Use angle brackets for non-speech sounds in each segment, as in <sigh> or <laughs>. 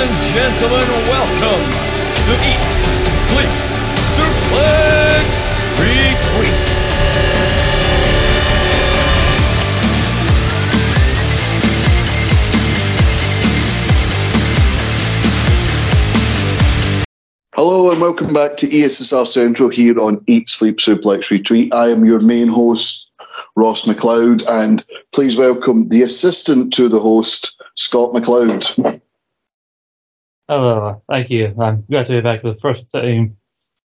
and gentlemen, welcome to Eat, Sleep, Suplex, Retweet. Hello and welcome back to ESSR Central here on Eat, Sleep, Suplex, Retweet. I am your main host, Ross McLeod, and please welcome the assistant to the host, Scott McLeod. <laughs> Hello, thank you. Um, I'm glad to be back for the first time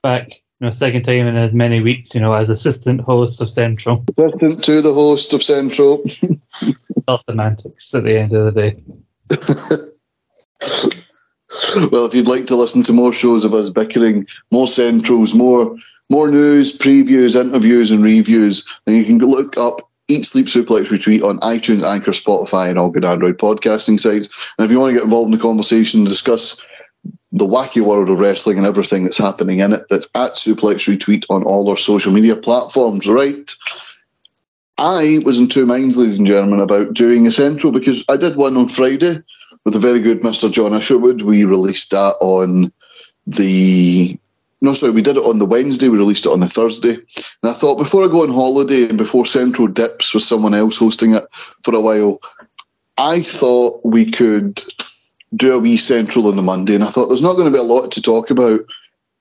back, you know, second time in as many weeks, you know, as assistant host of Central. Assistant to the host of Central. <laughs> All semantics at the end of the day. <laughs> well, if you'd like to listen to more shows of us bickering, more centrals, more more news, previews, interviews, and reviews, then you can look up Eat Sleep Suplex Retweet on iTunes, Anchor, Spotify, and all good Android podcasting sites. And if you want to get involved in the conversation and discuss the wacky world of wrestling and everything that's happening in it, that's at Suplex Retweet on all our social media platforms, right? I was in two minds, ladies and gentlemen, about doing a central because I did one on Friday with a very good Mr. John Isherwood. We released that on the no, sorry, we did it on the Wednesday. We released it on the Thursday, and I thought before I go on holiday and before Central dips with someone else hosting it for a while, I thought we could do a wee Central on the Monday, and I thought there's not going to be a lot to talk about.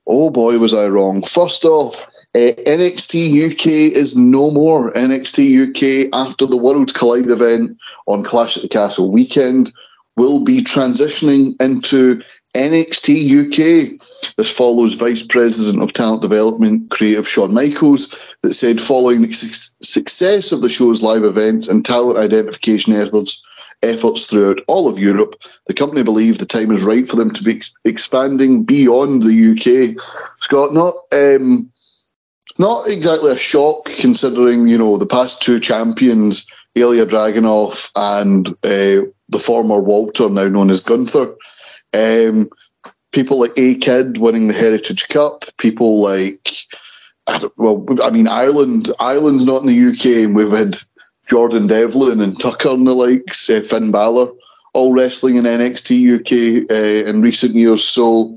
Oh boy, was I wrong! First off, uh, NXT UK is no more. NXT UK after the Worlds Collide event on Clash at the Castle weekend will be transitioning into NXT UK. This follows Vice President of Talent Development Creative Shawn Michaels that said following the su- success of the show's live events and talent identification efforts efforts throughout all of Europe, the company believe the time is right for them to be ex- expanding beyond the UK. Scott, not um, not exactly a shock considering you know the past two champions, Ilya Dragunov and uh, the former Walter, now known as Gunther. Um, people like A Kid winning the Heritage Cup. People like, I well, I mean, Ireland. Ireland's not in the UK, and we've had Jordan Devlin and Tucker and the likes, uh, Finn Balor, all wrestling in NXT UK uh, in recent years. So,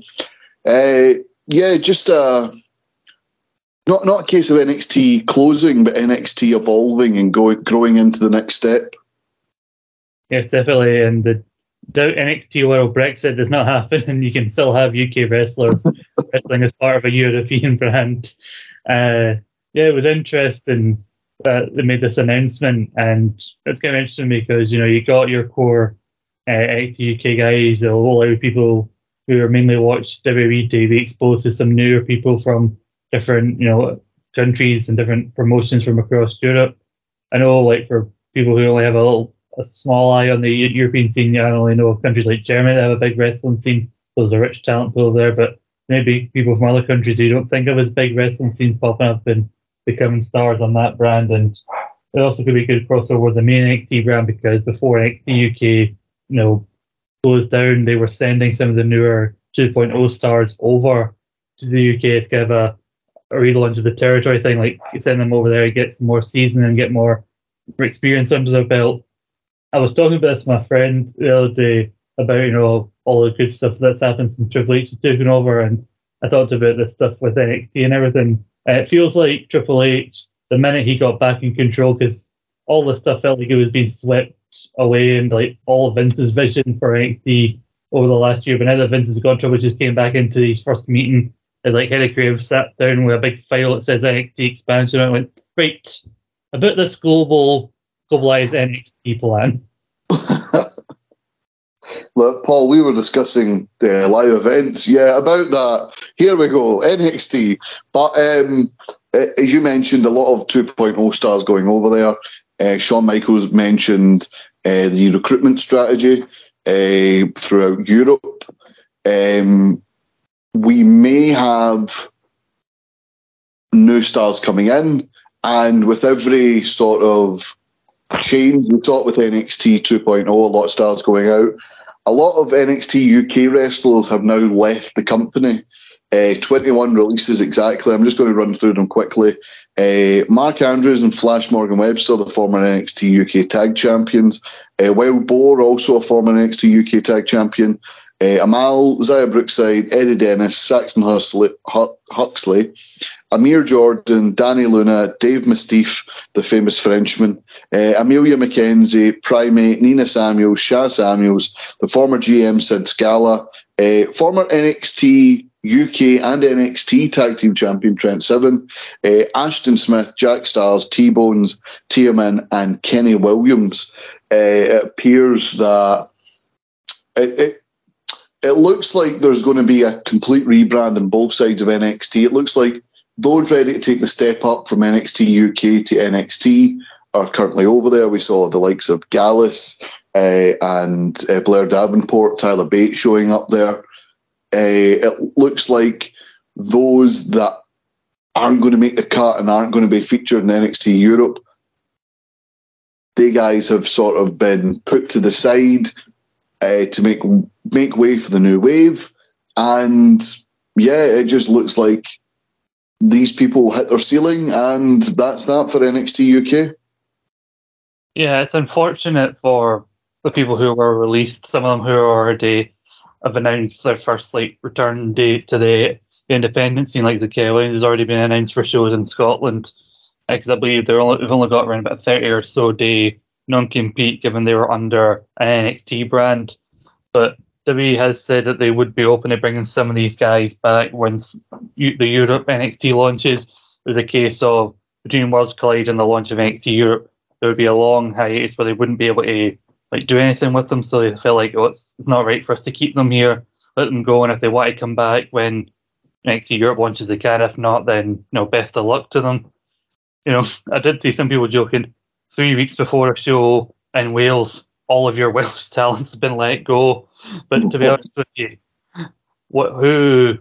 uh, yeah, just a. Not, not a case of NXT closing, but NXT evolving and going growing into the next step. Yes, definitely. And the doubt NXT World Brexit does not happen, <laughs> and you can still have UK wrestlers <laughs> wrestling as part of a European brand. Uh, yeah, it was interesting that they made this announcement, and it's kind of interesting because you know you got your core uh, NXT UK guys, a whole lot of people who are mainly watched WWE be exposed to some newer people from different you know countries and different promotions from across Europe. I know, like for people who only have a little a small eye on the European scene. I only know countries like Germany that have a big wrestling scene. There's a rich talent pool there, but maybe people from other countries who don't think of as big wrestling scenes popping up and becoming stars on that brand. And it also could be a good crossover with the main NXT brand because before NXT UK, you know, closed down, they were sending some of the newer 2.0 stars over to the UK. It's kind of a, a relaunch of the territory thing, like send them over there, get some more season and get more experience under their belt. I was talking about this with my friend the other day about you know all the good stuff that's happened since Triple H has taken over, and I talked about this stuff with NXT and everything. And it feels like Triple H, the minute he got back in control, because all the stuff felt like it was being swept away, and like all of Vince's vision for NXT over the last year. But now that Vince has gone, Triple H just came back into his first meeting as like head of sat down with a big file that says NXT expansion, and I went, right, about this global globalized NXT plan. <laughs> Look, Paul, we were discussing the live events. Yeah, about that. Here we go, NXT. But um, as you mentioned, a lot of 2.0 stars going over there. Uh, Shawn Michaels mentioned uh, the recruitment strategy uh, throughout Europe. Um, we may have new stars coming in, and with every sort of change. We it with NXT 2.0, a lot of stars going out. A lot of NXT UK wrestlers have now left the company. Uh, 21 releases exactly. I'm just going to run through them quickly. Uh, Mark Andrews and Flash Morgan Webster, the former NXT UK Tag Champions. Uh, Wild Boar, also a former NXT UK Tag Champion. uh, Amal, Xia Brookside, Eddie Dennis, Saxon Huxley, Huxley, Amir Jordan, Danny Luna, Dave Mastiff, the famous Frenchman, uh, Emilia McKenzie, Primate, Nina Samuels, Sha Samuels, the former GM Sid Scala, uh, former NXT UK and NXT Tag Team Champion Trent Seven, uh, Ashton Smith, Jack Starz, T Bones, Teoman, and Kenny Williams. It appears that it, it it looks like there's going to be a complete rebrand on both sides of NXT. It looks like those ready to take the step up from NXT UK to NXT are currently over there. We saw the likes of Gallus uh, and uh, Blair Davenport, Tyler Bates showing up there. Uh, it looks like those that aren't going to make the cut and aren't going to be featured in NXT Europe, they guys have sort of been put to the side to make make way for the new wave, and yeah, it just looks like these people hit their ceiling, and that's that for NXT UK. Yeah, it's unfortunate for the people who were released. Some of them who already have announced their first like return date to the independent scene, like the Kelly's has already been announced for shows in Scotland. Because I believe they're only, they've only got around about thirty or so day non-compete, given they were under an NXT brand. But WWE has said that they would be open to bringing some of these guys back once the Europe NXT launches. It was a case of between Worlds Collide and the launch of NXT Europe, there would be a long hiatus where they wouldn't be able to like do anything with them. So they feel like oh, it's, it's not right for us to keep them here, let them go, and if they want to come back when NXT Europe launches, they can. If not, then you know, best of luck to them. You know, <laughs> I did see some people joking three weeks before a show in Wales, all of your <laughs> Welsh talents have been let go. But to be honest with you, what who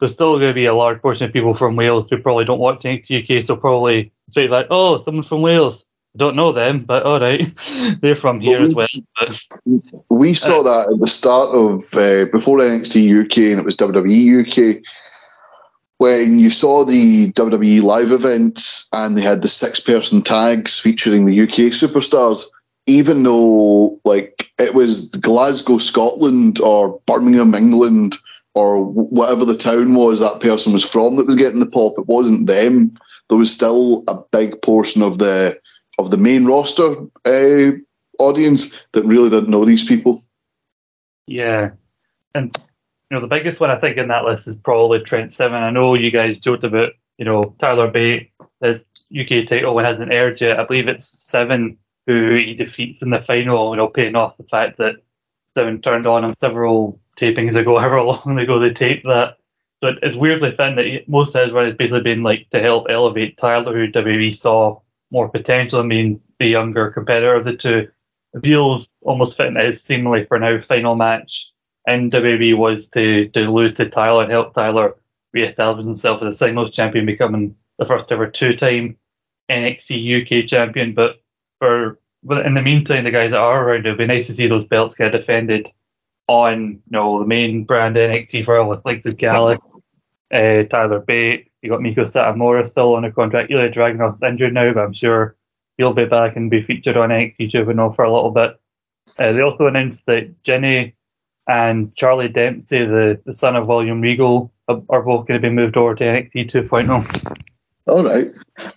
there's still going to be a large portion of people from Wales who probably don't watch NXT UK, so probably say like, oh, someone from Wales don't know them, but all right, <laughs> they're from here we, as well. But, we saw uh, that at the start of uh, before NXT UK and it was WWE UK. When you saw the WWE live events and they had the six person tags featuring the UK superstars, even though like it was Glasgow, Scotland, or Birmingham, England, or whatever the town was that person was from that was getting the pop, it wasn't them. There was still a big portion of the of the main roster uh, audience that really didn't know these people. Yeah, and you know the biggest one I think in that list is probably Trent Seven. I know you guys joked about you know Tyler Bate, his UK title when hasn't aired yet. I believe it's Seven who he defeats in the final. You know, paying off the fact that Seven turned on him several tapings ago, <laughs> however long ago they taped that. So it's weirdly thin that most of his run has basically been like to help elevate Tyler, who WWE saw more potential. I mean, the younger competitor of the two. Veals almost fitting his seemingly for now final match in WWE was to, to lose to Tyler and help Tyler re-establish himself as a singles champion, becoming the first ever two-time NXT UK champion. But for but in the meantime, the guys that are around, it'd be nice to see those belts get defended on you know the main brand NXT for all like the Gallus, uh, Tyler Bate, you got Meiko Satomura still on a contract. Ilya Dragunov's injured now, but I'm sure he'll be back and be featured on NXT Juvenile for a little bit. Uh, they also announced that Jenny and Charlie Dempsey, the, the son of William Regal, are both going to be moved over to NXT 2.0. All right.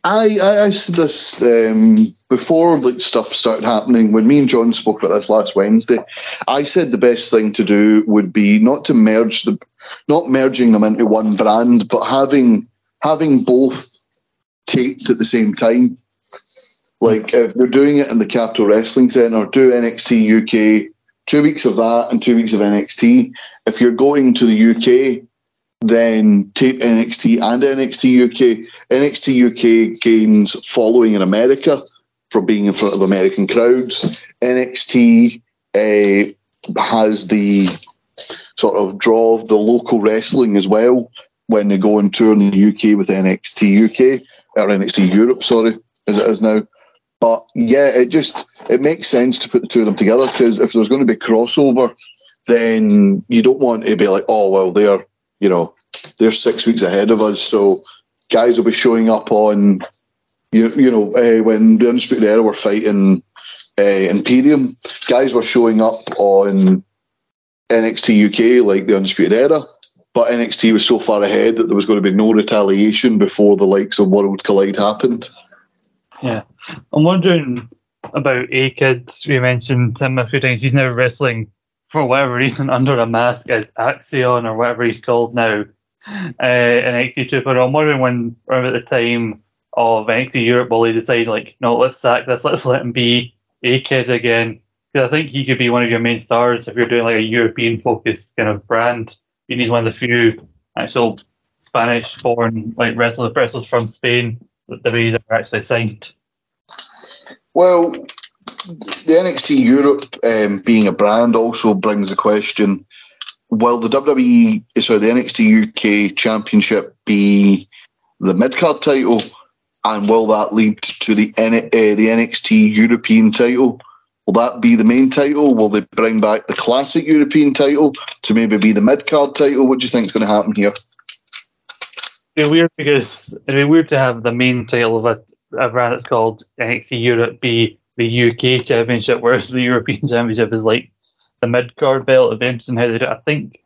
I, I, I said this um, before like stuff started happening. When me and John spoke about this last Wednesday, I said the best thing to do would be not to merge the, not merging them into one brand, but having having both taped at the same time. Like if they're doing it in the Capitol Wrestling Centre, do NXT UK, two weeks of that and two weeks of NXT. If you're going to the UK, then tape NXT and NXT UK. NXT UK gains following in America from being in front of American crowds. NXT uh, has the sort of draw of the local wrestling as well when they go and tour in the UK with NXT UK or NXT Europe, sorry, as it is now. But yeah, it just it makes sense to put the two of them together because if there's going to be crossover, then you don't want to be like, oh well, they're you know they're six weeks ahead of us, so guys will be showing up on you you know uh, when the Undisputed Era were fighting uh, Imperium, guys were showing up on NXT UK like the Undisputed Era, but NXT was so far ahead that there was going to be no retaliation before the likes of World Collide happened. Yeah, I'm wondering about A Kids. We mentioned him a few times. He's now wrestling for whatever reason <laughs> under a mask as Axiom or whatever he's called now. Uh, NXT 2.0. I'm wondering when, around at the time of NXT Europe, will he decide like, no, let's sack this, let's let him be A Kid again. Because I think he could be one of your main stars if you're doing like a European focused kind of brand. He needs one of the few actual Spanish born like wrestlers, wrestlers from Spain that the are actually signed. Well, the NXT Europe um, being a brand also brings the question: Will the WWE, sorry, the NXT UK Championship be the mid card title, and will that lead to the N- uh, the NXT European title? Will that be the main title? Will they bring back the classic European title to maybe be the mid card title? What do you think is going to happen here? It'd be weird because it'd be weird to have the main title of a, a brand that's called NXT Europe be the UK Championship, whereas the European Championship is like the mid card belt. It'd be how they do. I think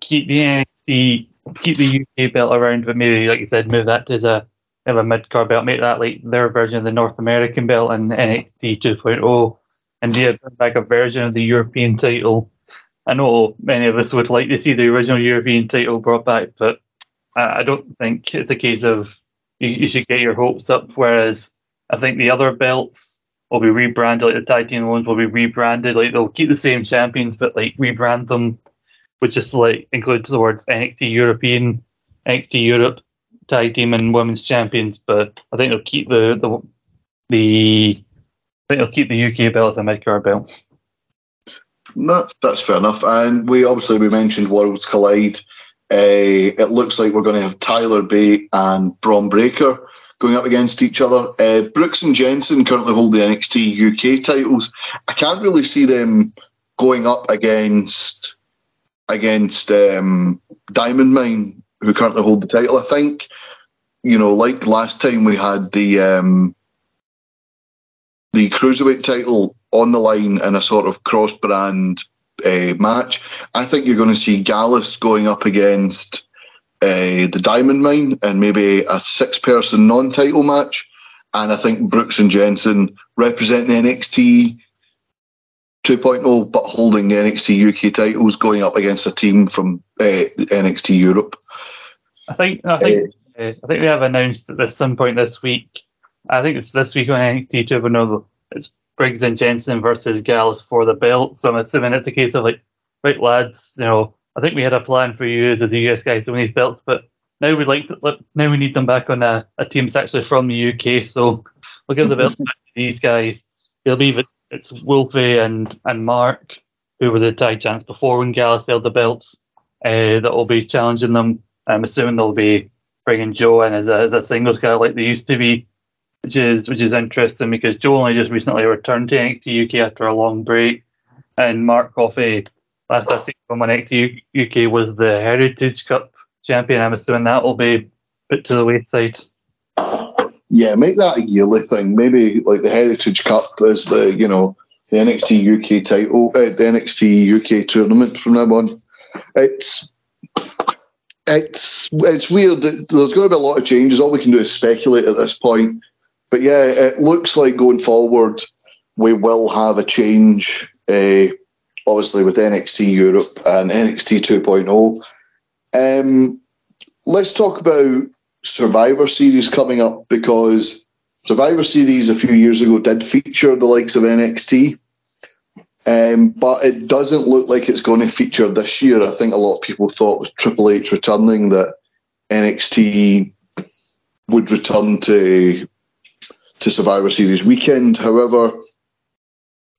keep the NXT, keep the UK belt around, but maybe, like you said, move that to a, have a mid card belt, make that like their version of the North American belt and NXT 2.0, and yeah, bring back a version of the European title. I know many of us would like to see the original European title brought back, but I don't think it's a case of you, you should get your hopes up. Whereas I think the other belts will be rebranded, like the tag team ones will be rebranded. Like they'll keep the same champions, but like rebrand them, which is like includes the words NXT European, NXT Europe tag team and women's champions. But I think they'll keep the the the I think they'll keep the UK belt as a mid card belt. No, that's fair enough. And we obviously we mentioned Worlds Collide. Uh, it looks like we're going to have Tyler Bate and Bron Breakker going up against each other. Uh, Brooks and Jensen currently hold the NXT UK titles. I can't really see them going up against against um, Diamond Mine, who currently hold the title. I think you know, like last time we had the um, the cruiserweight title on the line in a sort of cross brand uh, match. I think you're going to see Gallus going up against uh, the Diamond Mine and maybe a six person non title match. And I think Brooks and Jensen represent the NXT 2.0, but holding the NXT UK titles going up against a team from uh, NXT Europe. I think I think uh, I think we have announced at some point this week. I think it's this week on NXT 2.0. It's Briggs and Jensen versus Gallus for the belt. So I'm assuming it's a case of like, right, lads, you know, I think we had a plan for you as the US guys to win these belts, but now we'd like to now we need them back on a, a team that's actually from the UK. So we'll give the belts back to these guys. They'll be. It's Wolfie and and Mark who were the tag champs before when Gallus held the belts. Uh, that will be challenging them. I'm assuming they'll be bringing Joe in as a as a singles guy like they used to be which is which is interesting because Joe only just recently returned to NXT UK after a long break, and Mark Coffey last I seen from NXT UK was the Heritage Cup champion. I'm assuming that will be put to the wayside. Yeah, make that a yearly thing. Maybe like the Heritage Cup is the you know the NXT UK title, uh, the NXT UK tournament from now on. It's it's it's weird. There's going to be a lot of changes. All we can do is speculate at this point. But yeah, it looks like going forward, we will have a change, uh, obviously, with NXT Europe and NXT 2.0. Um, let's talk about Survivor Series coming up because Survivor Series a few years ago did feature the likes of NXT. Um, but it doesn't look like it's going to feature this year. I think a lot of people thought with Triple H returning that NXT would return to to Survivor Series weekend. However,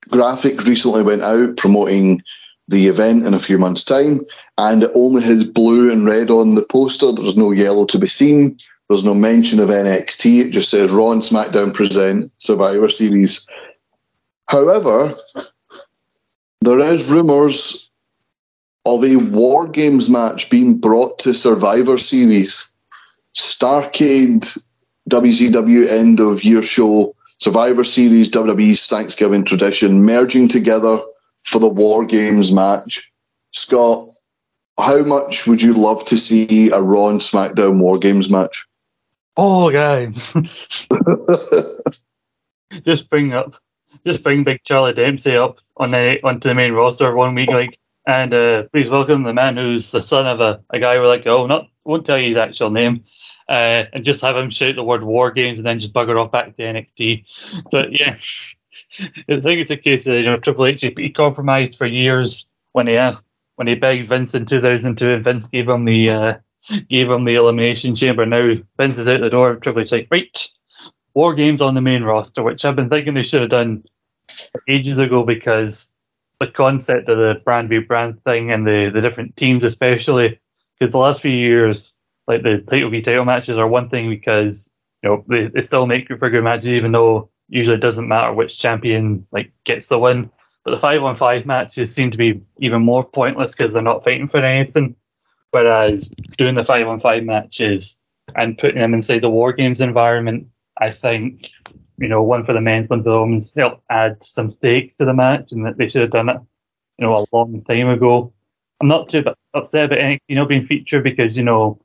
Graphic recently went out promoting the event in a few months' time, and it only has blue and red on the poster. There's no yellow to be seen. There's no mention of NXT. It just says Raw and SmackDown present Survivor Series. However, there is rumours of a War Games match being brought to Survivor Series. Starcade WCW end of year show, Survivor Series, WWE's Thanksgiving tradition merging together for the War Games match. Scott, how much would you love to see a Raw and SmackDown War Games match? Oh, Games. <laughs> just bring up, just bring Big Charlie Dempsey up on the onto the main roster one week, like, and uh, please welcome the man who's the son of a, a guy we're like, oh, not won't tell you his actual name, uh, and just have him shout the word War Games and then just bugger off back to NXT. But yeah, <laughs> I think it's a case of you know Triple H he compromised for years when he asked when he begged Vince in 2002 and Vince gave him the uh, gave him the elimination chamber. Now Vince is out the door. Triple H like right, War Games on the main roster, which I've been thinking they should have done ages ago because the concept of the brand v brand thing and the the different teams especially because the last few years like the title v title matches are one thing because you know they, they still make for good matches even though usually it doesn't matter which champion like gets the win. But the five on five matches seem to be even more pointless because they're not fighting for anything. Whereas doing the five on five matches and putting them inside the war games environment, I think, you know, one for the men's, one for the women's helped add some stakes to the match and that they should have done it, you know, a long time ago. I'm not too upset about NXT you know being featured because, you know,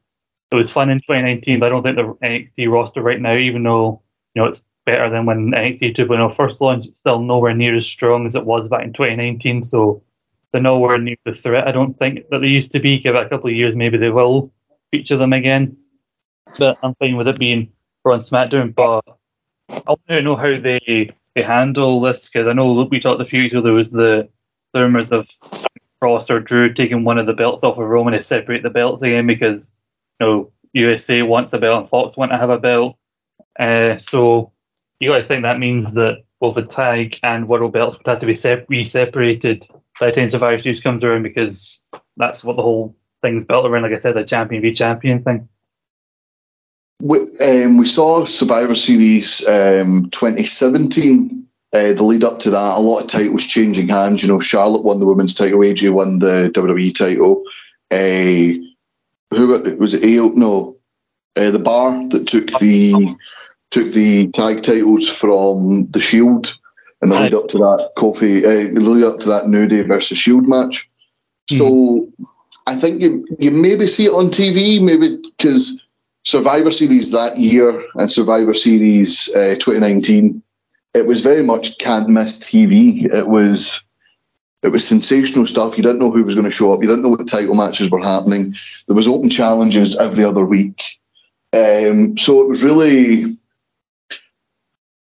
it was fun in 2019, but I don't think the NXT roster right now, even though, you know, it's better than when NXT 2.0 first launched. It's still nowhere near as strong as it was back in 2019. So they're nowhere near the threat. I don't think that they used to be. Give it a couple of years, maybe they will feature them again. But I'm fine with it being on SmackDown. But I want to know how they they handle this because I know we talked a few. There was the rumors of Kross or Drew taking one of the belts off of Roman to separate the belts again because know USA wants a belt and Fox want to have a belt. Uh, so you got to think that means that both the tag and world belts would have to be sep- re-separated by the time Survivor Series comes around because that's what the whole thing's built around. Like I said, the champion v champion thing. We, um, we saw Survivor Series um, 2017. Uh, the lead up to that, a lot of titles changing hands. You know, Charlotte won the women's title, AJ won the WWE title. Uh, who was it? AO, no, uh, the bar that took the took the tag titles from the Shield, and the lead up to that Kofi, uh, the lead up to that New Day versus Shield match. Mm. So I think you you maybe see it on TV, maybe because Survivor Series that year and Survivor Series uh, 2019, it was very much can't miss TV. It was it was sensational stuff. You didn't know who was going to show up. You didn't know what title matches were happening. There was open challenges every other week. Um, so it was really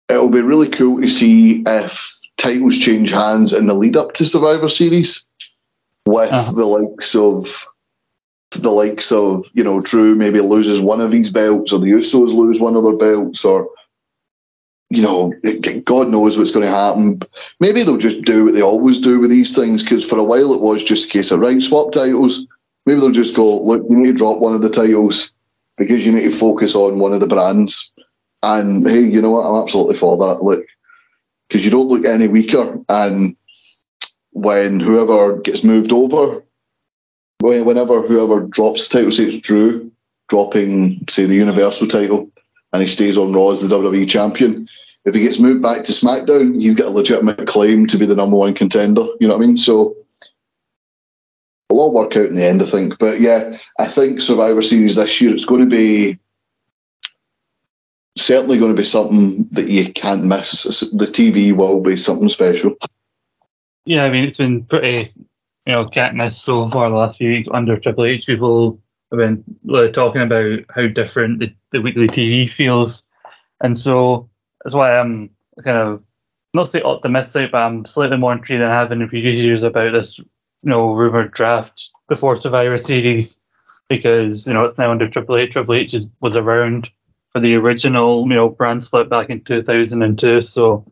it'll be really cool to see if titles change hands in the lead up to Survivor Series with uh-huh. the likes of the likes of you know Drew maybe loses one of these belts or the Usos lose one of their belts or you know God knows what's going to happen. Maybe they'll just do what they always do with these things because for a while it was just a case of right swap titles. Maybe they'll just go look. You need to drop one of the titles because you need to focus on one of the brands and hey, you know what? I'm absolutely for that. Look, because you don't look any weaker. And when whoever gets moved over, whenever whoever drops the title, say it's Drew dropping, say, the Universal title, and he stays on Raw as the WWE champion. If he gets moved back to SmackDown, he's got a legitimate claim to be the number one contender. You know what I mean? So it'll all work out in the end, I think. But yeah, I think Survivor Series this year it's going to be certainly going to be something that you can't miss. The TV will be something special. Yeah, I mean, it's been pretty, you know, can't miss so far the last few weeks under Triple H. People have been talking about how different the, the weekly TV feels. And so that's why I'm kind of not say optimistic, but I'm slightly more intrigued than I have in previous years about this, you know, rumored draft before Survivor Series because you know it's now under Triple H. Triple H is, was around for the original, you know, brand split back in 2002. So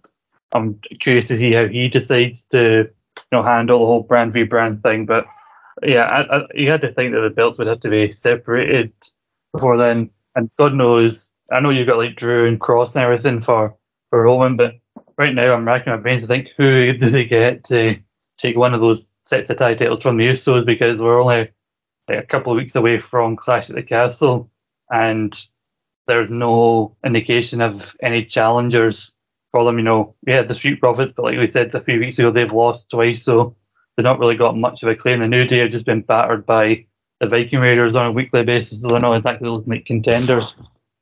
I'm curious to see how he decides to, you know, handle the whole brand v brand thing. But yeah, I, I, you had to think that the belts would have to be separated before then. And God knows, I know you've got like Drew and Kross and everything for for Roman, but right now I'm racking my brains to think who does he get to take one of those sets of tag titles from the Usos because we're only like, a couple of weeks away from Clash at the Castle, and there's no indication of any challengers for them. You know, we had the Street Profits, but like we said a few weeks ago, they've lost twice. So they've not really got much of a claim. The New Day have just been battered by the Viking Raiders on a weekly basis, so they're not exactly looking like contenders.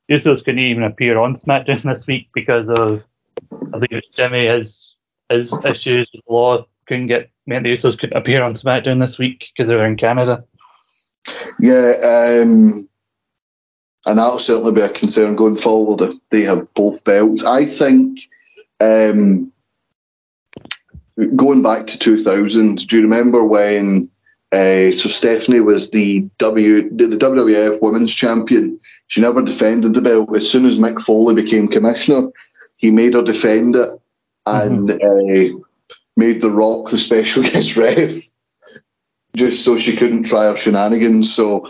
Usos couldn't even appear on SmackDown <laughs> this week because of I think it was Jimmy his his issues with law couldn't get meant the Usos couldn't appear on SmackDown this week because they were in Canada. Yeah, um, and that'll certainly be a concern going forward if they have both belts. I think um, going back to 2000, do you remember when uh, so Stephanie was the W the WWF Women's Champion? She never defended the belt. As soon as Mick Foley became commissioner, he made her defend it and mm-hmm. uh, made The Rock the special <laughs> guest ref just so she couldn't try her shenanigans. So,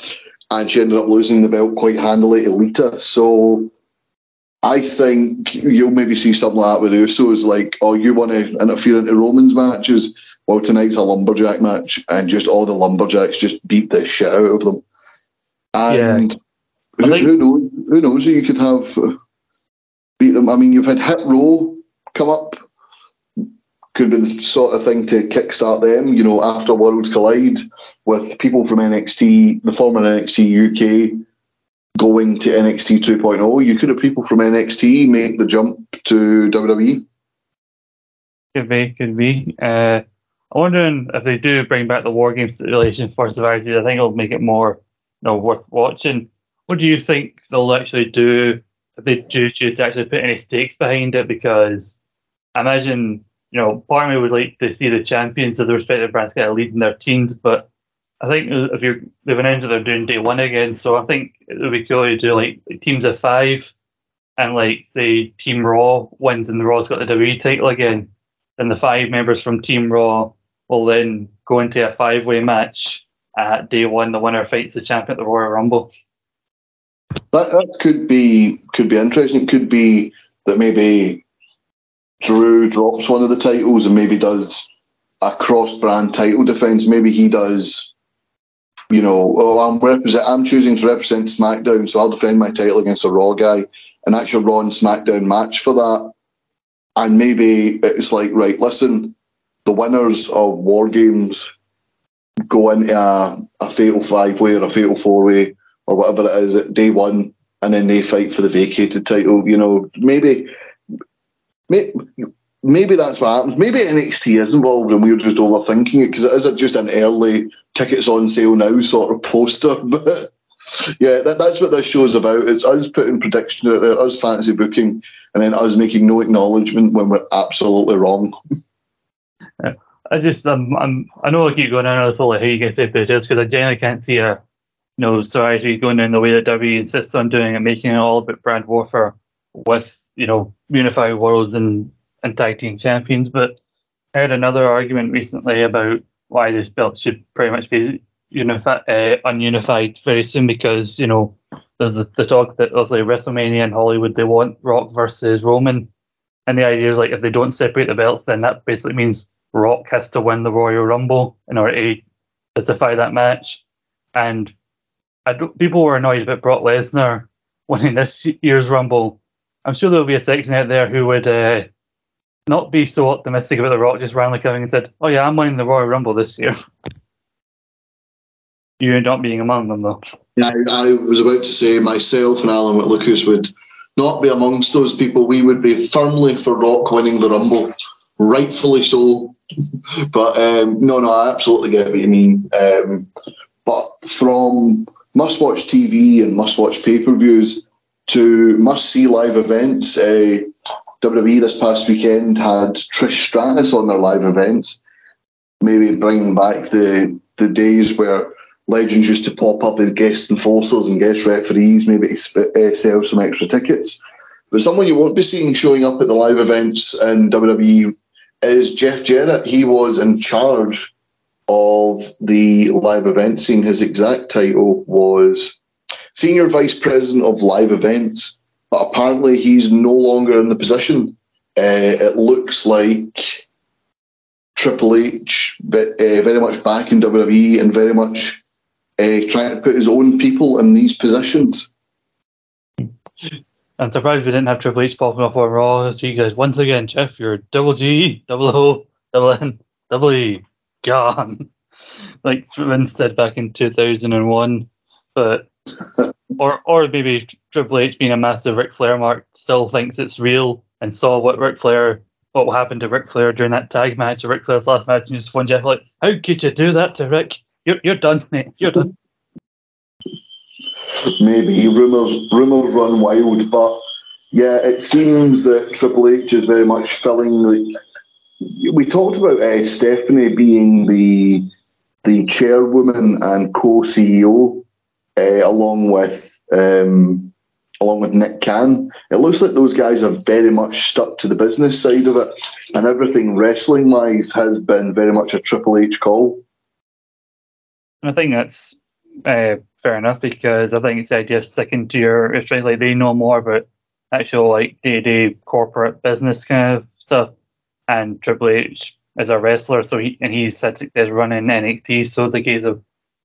and she ended up losing the belt quite handily to Lita. So, I think you'll maybe see something like that with Usos, like, oh, you want to interfere into Roman's matches? Well, tonight's a lumberjack match, and just all the lumberjacks just beat the shit out of them. And yeah. Who, think- who, knows? Who knows you could have beat them? I mean, you've had Hit Row come up could be the sort of thing to kickstart them, you know, after Worlds Collide with people from NXT, the former NXT UK going to NXT 2.0. You could have people from NXT make the jump to WWE. Could be, could be. Uh, I'm wondering if they do bring back the War Games stipulation for Survivor Series. I think it'll make it more you know, worth watching. What do you think they'll actually do if they do choose to actually put any stakes behind it? Because I imagine you know, part of me would like to see the champions of the respective brands get a lead in their teams, but I think if you're they've announced that they're doing day one again, so I think it would be cool to do like, teams of five, and like say Team Raw wins and the Raw's got the WWE title again, then the five members from Team Raw will then go into a five way match at day one. The winner fights the champion at the Royal Rumble. That, that could be could be interesting. It could be that maybe Drew drops one of the titles and maybe does a cross-brand title defense. Maybe he does, you know, oh, I'm represent, I'm choosing to represent SmackDown, so I'll defend my title against a Raw guy, and actually Raw and SmackDown match for that. And maybe it's like, right, listen, the winners of War Games go into a, a fatal five way or a fatal four way or whatever it is at day one, and then they fight for the vacated title. You know, maybe Maybe, maybe that's what happens. Maybe NXT is involved and we're just overthinking it because it is just an early tickets on sale now sort of poster. <laughs> But yeah, that, that's what this show's about. It's us putting prediction out there, us fantasy booking, and then us making no acknowledgement when we're absolutely wrong. <laughs> I just um, I'm I know I keep going on this whole like, how you get say because I generally can't see a know society going in the way that WWE insists on doing and making it all about brand warfare with you know, unified worlds and, and tag team champions. But I heard another argument recently about why this belt should pretty much be unified, uh, ununified very soon because, you know, there's the, the talk that obviously WrestleMania and Hollywood, they want Rock versus Roman. And the idea is like if they don't separate the belts, then that basically means Rock has to win the Royal Rumble in order to justify that match. And people were annoyed about Brock Lesnar winning this year's Rumble I'm sure there'll be a section out there who would uh, not be so optimistic about The Rock just randomly coming and said, "Oh yeah, I'm winning the Royal Rumble this year." <laughs> you end up being among them, though. Yeah, I, was about to say myself and Alan Whitlucas would not be amongst those people. We would be firmly for Rock winning the Rumble, rightfully so. but um, no, no, I absolutely get what you mean. Um, but from must watch TV and must watch pay per views, to must see live events. Uh, WWE this past weekend had Trish Stratus on their live events, maybe bringing back the the days where legends used to pop up as guest enforcers and guest referees, maybe to uh, sell some extra tickets. But someone you won't be seeing showing up at the live events in WWE is Jeff Jarrett. He was in charge of the live event scene. His exact title was senior vice president of live events, but apparently he's no longer in the position. Uh, it looks like Triple H, but uh, very much back in WWE and very much uh, trying to put his own people in these positions. I'm surprised we didn't have Triple H popping up on Raw. So you guys, once again, Jeff, you're double G, double O, double N, double E, gone, <laughs> like did back in two thousand and one. But <laughs> or or maybe Triple H being a massive Ric Flair mark still thinks it's real and saw what Ric Flair what happened to Ric Flair during that tag match, or Ric Flair's last match, and just phoned Jeff like, "How could you do that to Rick? You're you're done, mate. You're done." Maybe rumors rumors run wild, but yeah, it seems that Triple H is very much filling the. We talked about uh, Stephanie being the the chairwoman and co CEO, uh, along with um, along with Nick Khan. It looks like those guys are very much stuck to the business side of it, and everything wrestling wise has been very much a Triple H call. I think that's uh, fair enough because I think it's the idea of sticking to. It's right, like they know more about actual like day to day corporate business kind of stuff, and Triple H is a wrestler, so he and he said there's running NXT, so the case of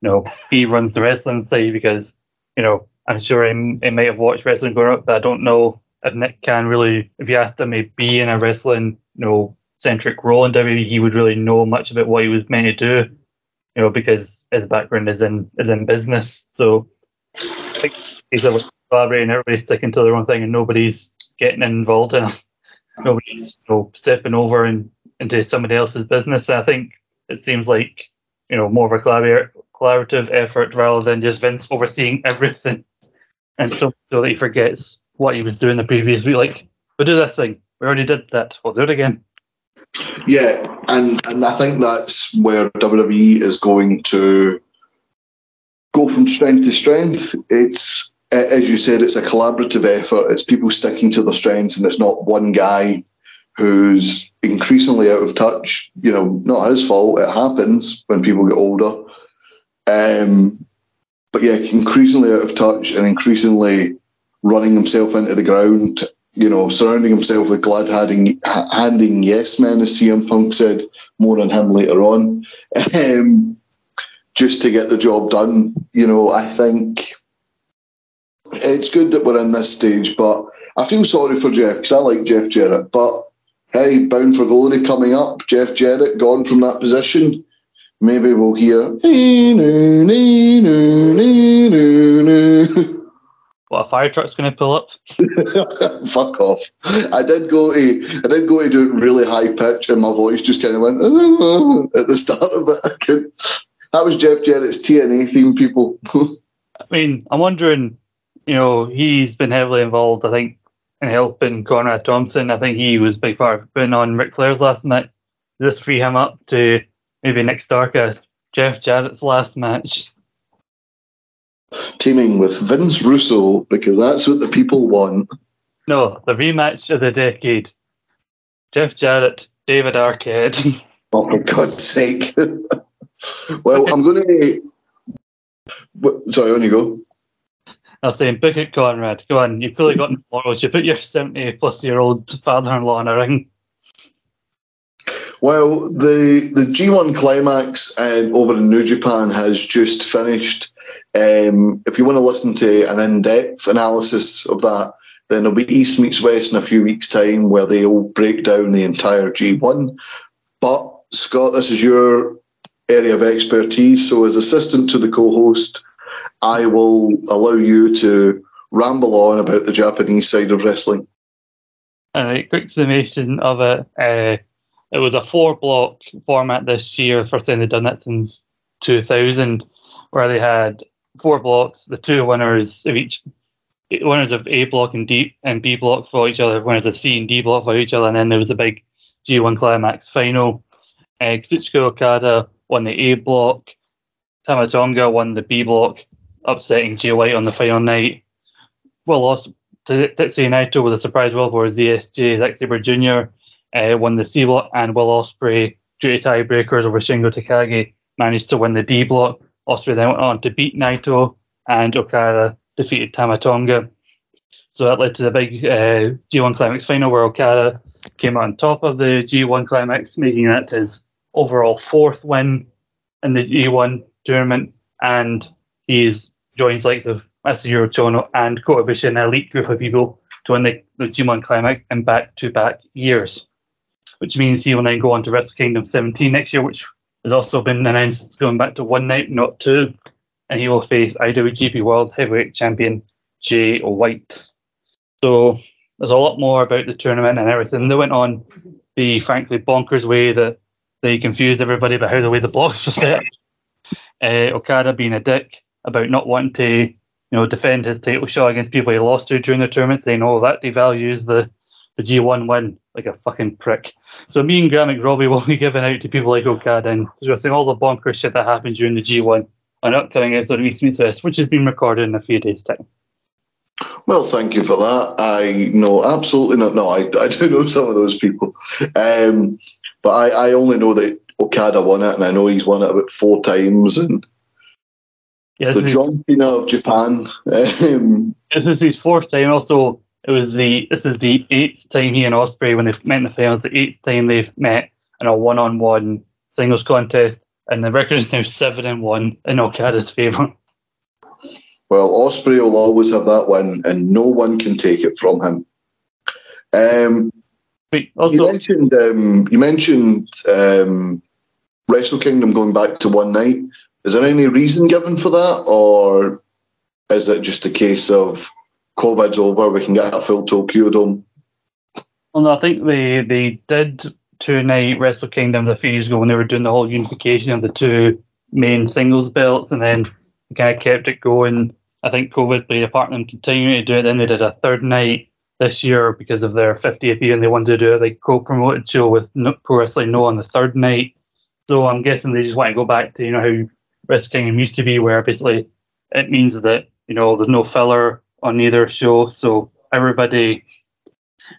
you know he runs the wrestling side because you know I'm sure he, he might have watched wrestling growing up, but I don't know if Nick can really, if you asked him to be in a wrestling, you know, centric role in WWE, he would really know much about what he was meant to do, you know, because his background is in is in business. So I think he's a collaborating, everybody's sticking to their own thing, and nobody's getting involved in it. Nobody's you know, stepping over into somebody else's business. And I think it seems like you know more of a collaborative effort rather than just Vince overseeing <laughs> everything and so, so that he forgets what he was doing the previous week. Like, we'll do this thing. We already did that. We'll do it again. Yeah, and and I think that's where WWE is going to go from strength to strength. It's as you said, it's a collaborative effort. It's people sticking to their strengths, and it's not one guy who's increasingly out of touch. You know, not his fault. It happens when people get older. Um, but yeah, increasingly out of touch and increasingly running himself into the ground. You know, surrounding himself with glad handing, handing yes men, as CM Punk said. More on him later on, <laughs> um, just to get the job done. You know, I think it's good that we're in this stage, but I feel sorry for Jeff because I like Jeff Jarrett. But hey, Bound for Glory coming up. Jeff Jarrett gone from that position maybe we'll hear. What a fire truck's going to pull up? <laughs> Fuck off! I did go to I did go to do it really high pitch, and my voice just kind of went <laughs> at the start of it. <laughs> That was Jeff Jarrett's TNA theme, people. I mean, I'm wondering. You know, he's been heavily involved. I think in helping Conrad Thompson. I think he was a big part of putting on Ric Flair's last match. Does this free him up to maybe Nick Starrcast, Jeff Jarrett's last match. Teaming with Vince Russo because that's what the people want. No, the rematch of the decade. Jeff Jarrett, David Arquette. <laughs> Oh, for God's sake. <laughs> well, I'm going <laughs> to. Sorry, on you go. I was saying, book it, Conrad. Go on, you've clearly got morals. You put your 70 plus year old father in law in a ring. Well, the the G1 climax um, over in New Japan has just finished. Um, if you want to listen to an in depth analysis of that, then there'll be East meets West in a few weeks' time where they'll break down the entire G1. But Scott, this is your area of expertise. So, as assistant to the co host, I will allow you to ramble on about the Japanese side of wrestling. All right, quick summation of it. Uh, it was a four block format this year. First time they'd done it since 2000, where they had four blocks, the two winners of each winners of A block and D and B block for each other, winners of C and D block for each other, and then there was a big G1 climax final. Uh, Kazuchika Okada won the A block, Tama Tonga won the B block, upsetting Jay White on the final night. Well lost to Tetsuya Naito with a surprise win for ZSJ Zack Sabre Jr uh, won the C block, and Will Ospreay, due to tiebreakers over Shingo Takagi, managed to win the D block. Ospreay then went on to beat Naito, and Okada defeated Tama Tonga. So that led to the big uh, G1 Climax final where Okada came on top of the G1 Climax, making that his overall fourth win in the G1 tournament. And he's joins like the Masahiro Chono and Kota Ibushi, an elite group of people to win the, the G1 Climax in back to back years which means he will then go on to Wrestle Kingdom 17 next year, which has also been announced it's going back to one night, not two, and he will face IWGP World Heavyweight Champion Jay White. So there's a lot more about the tournament and everything. They went on the frankly bonkers way that they confused everybody about how the way the blocks were set. <laughs> Uh, Okada being a dick about not wanting to, you know, defend his title shot against people he lost to during the tournament, saying, "Oh, that devalues the the G1 win," like a fucking prick. So me and Grant McRobbie <laughs> will be giving out to people like Okada and discussing all the bonkers shit that happened during the G1 on upcoming episode of East Meets West, which has been recorded in a few days' time. Well, thank you for that. I know absolutely not. No, I, I do know some of those people. Um, but I, I only know that Okada won it, and I know he's won it about four times. And Yeah, the John Cena of Japan. Um, this is his fourth time. Also, it was the this is the eighth time he and Ospreay when they've met in the finals. The eighth time they've met in a one-on-one singles contest, and the record is now seven and one in Okada's favour. well, Ospreay will always have that win, and no one can take it from him. Um, Wait, you mentioned um, you mentioned um, Wrestle Kingdom going back to one night. Is there any reason given for that, or is it just a case of COVID's over, we can get a full Tokyo Dome? well, no, I think they they did two night Wrestle Kingdom a few years ago when they were doing the whole unification of the two main singles belts, and then they kind of kept it going. I think COVID played a part in them continuing to do it. Then they did a third night this year because of their 50th year, and they wanted to do a like co-promoted show with Pro Wrestling NOAH on the third night. So I'm guessing they just want to go back to you know how Wrestle Kingdom used to be, where basically it means that you know there's no filler on either show, so everybody,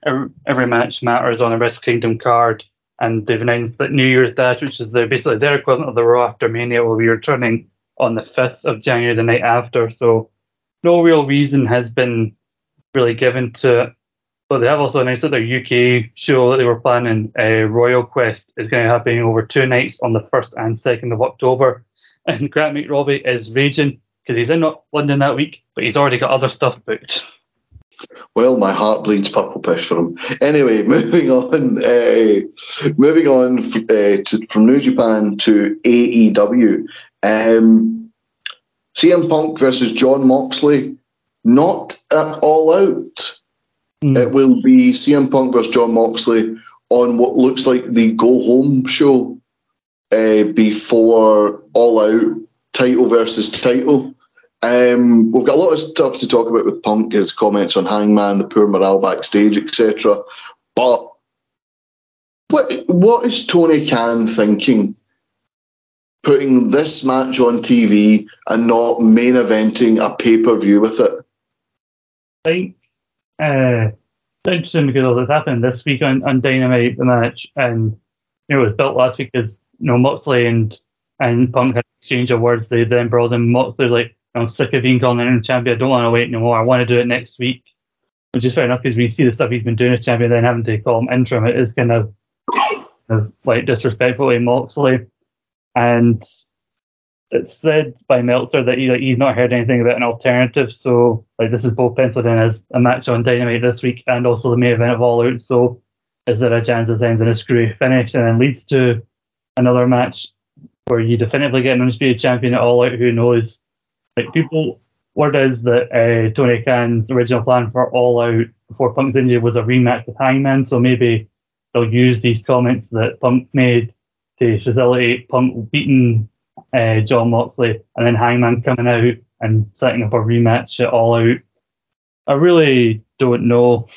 every, every match matters on a Wrestle Kingdom card. And they've announced that New Year's Dash, which is their, basically their equivalent of the Raw after Mania, will be returning on the 5th of January, the night after. So no real reason has been really given to it. But they have also announced that their UK show that they were planning, uh, Royal Quest, is going to be happening over two nights on the 1st and 2nd of October. And Grant McRobbie is raging because he's in London that week, but he's already got other stuff booked. Well, my heart bleeds purple piss for him. Anyway, <laughs> moving on. Uh, moving on uh, to, from New Japan to AEW. Um, CM Punk versus Jon Moxley, not at all out. Mm. It will be CM Punk versus Jon Moxley on what looks like the go home show uh, before All Out title versus title. Um, we've got a lot of stuff to talk about with Punk, his comments on Hangman, the poor morale backstage, etc. But what what is Tony Khan thinking? Putting this match on TV and not main eventing a pay per view with it. I think uh, it's interesting because it happened this week on, on Dynamite, the match, and it was built last week because you know Moxley and and Punk had exchange of words. They then brought in Moxley like, I'm sick of being called an interim champion. I don't want to wait anymore. I want to do it next week, which is fair enough because we see the stuff he's been doing as champion, then having to call him interim. It is kind of, kind of like disrespectful to Moxley, and it's said by Meltzer that he, like, he's not heard anything about an alternative. So like this is both penciled in as a match on Dynamite this week and also the main event of All Out. So is there a chance this ends in a screwy finish and then leads to another match where you definitively get an undisputed champion at All Out? Who knows? Like people, word is that uh, Tony Khan's original plan for All Out before Punk's injury was a rematch with Hangman. So maybe they'll use these comments that Punk made to facilitate Punk beating uh, Jon Moxley and then Hangman coming out and setting up a rematch at All Out. I really don't know.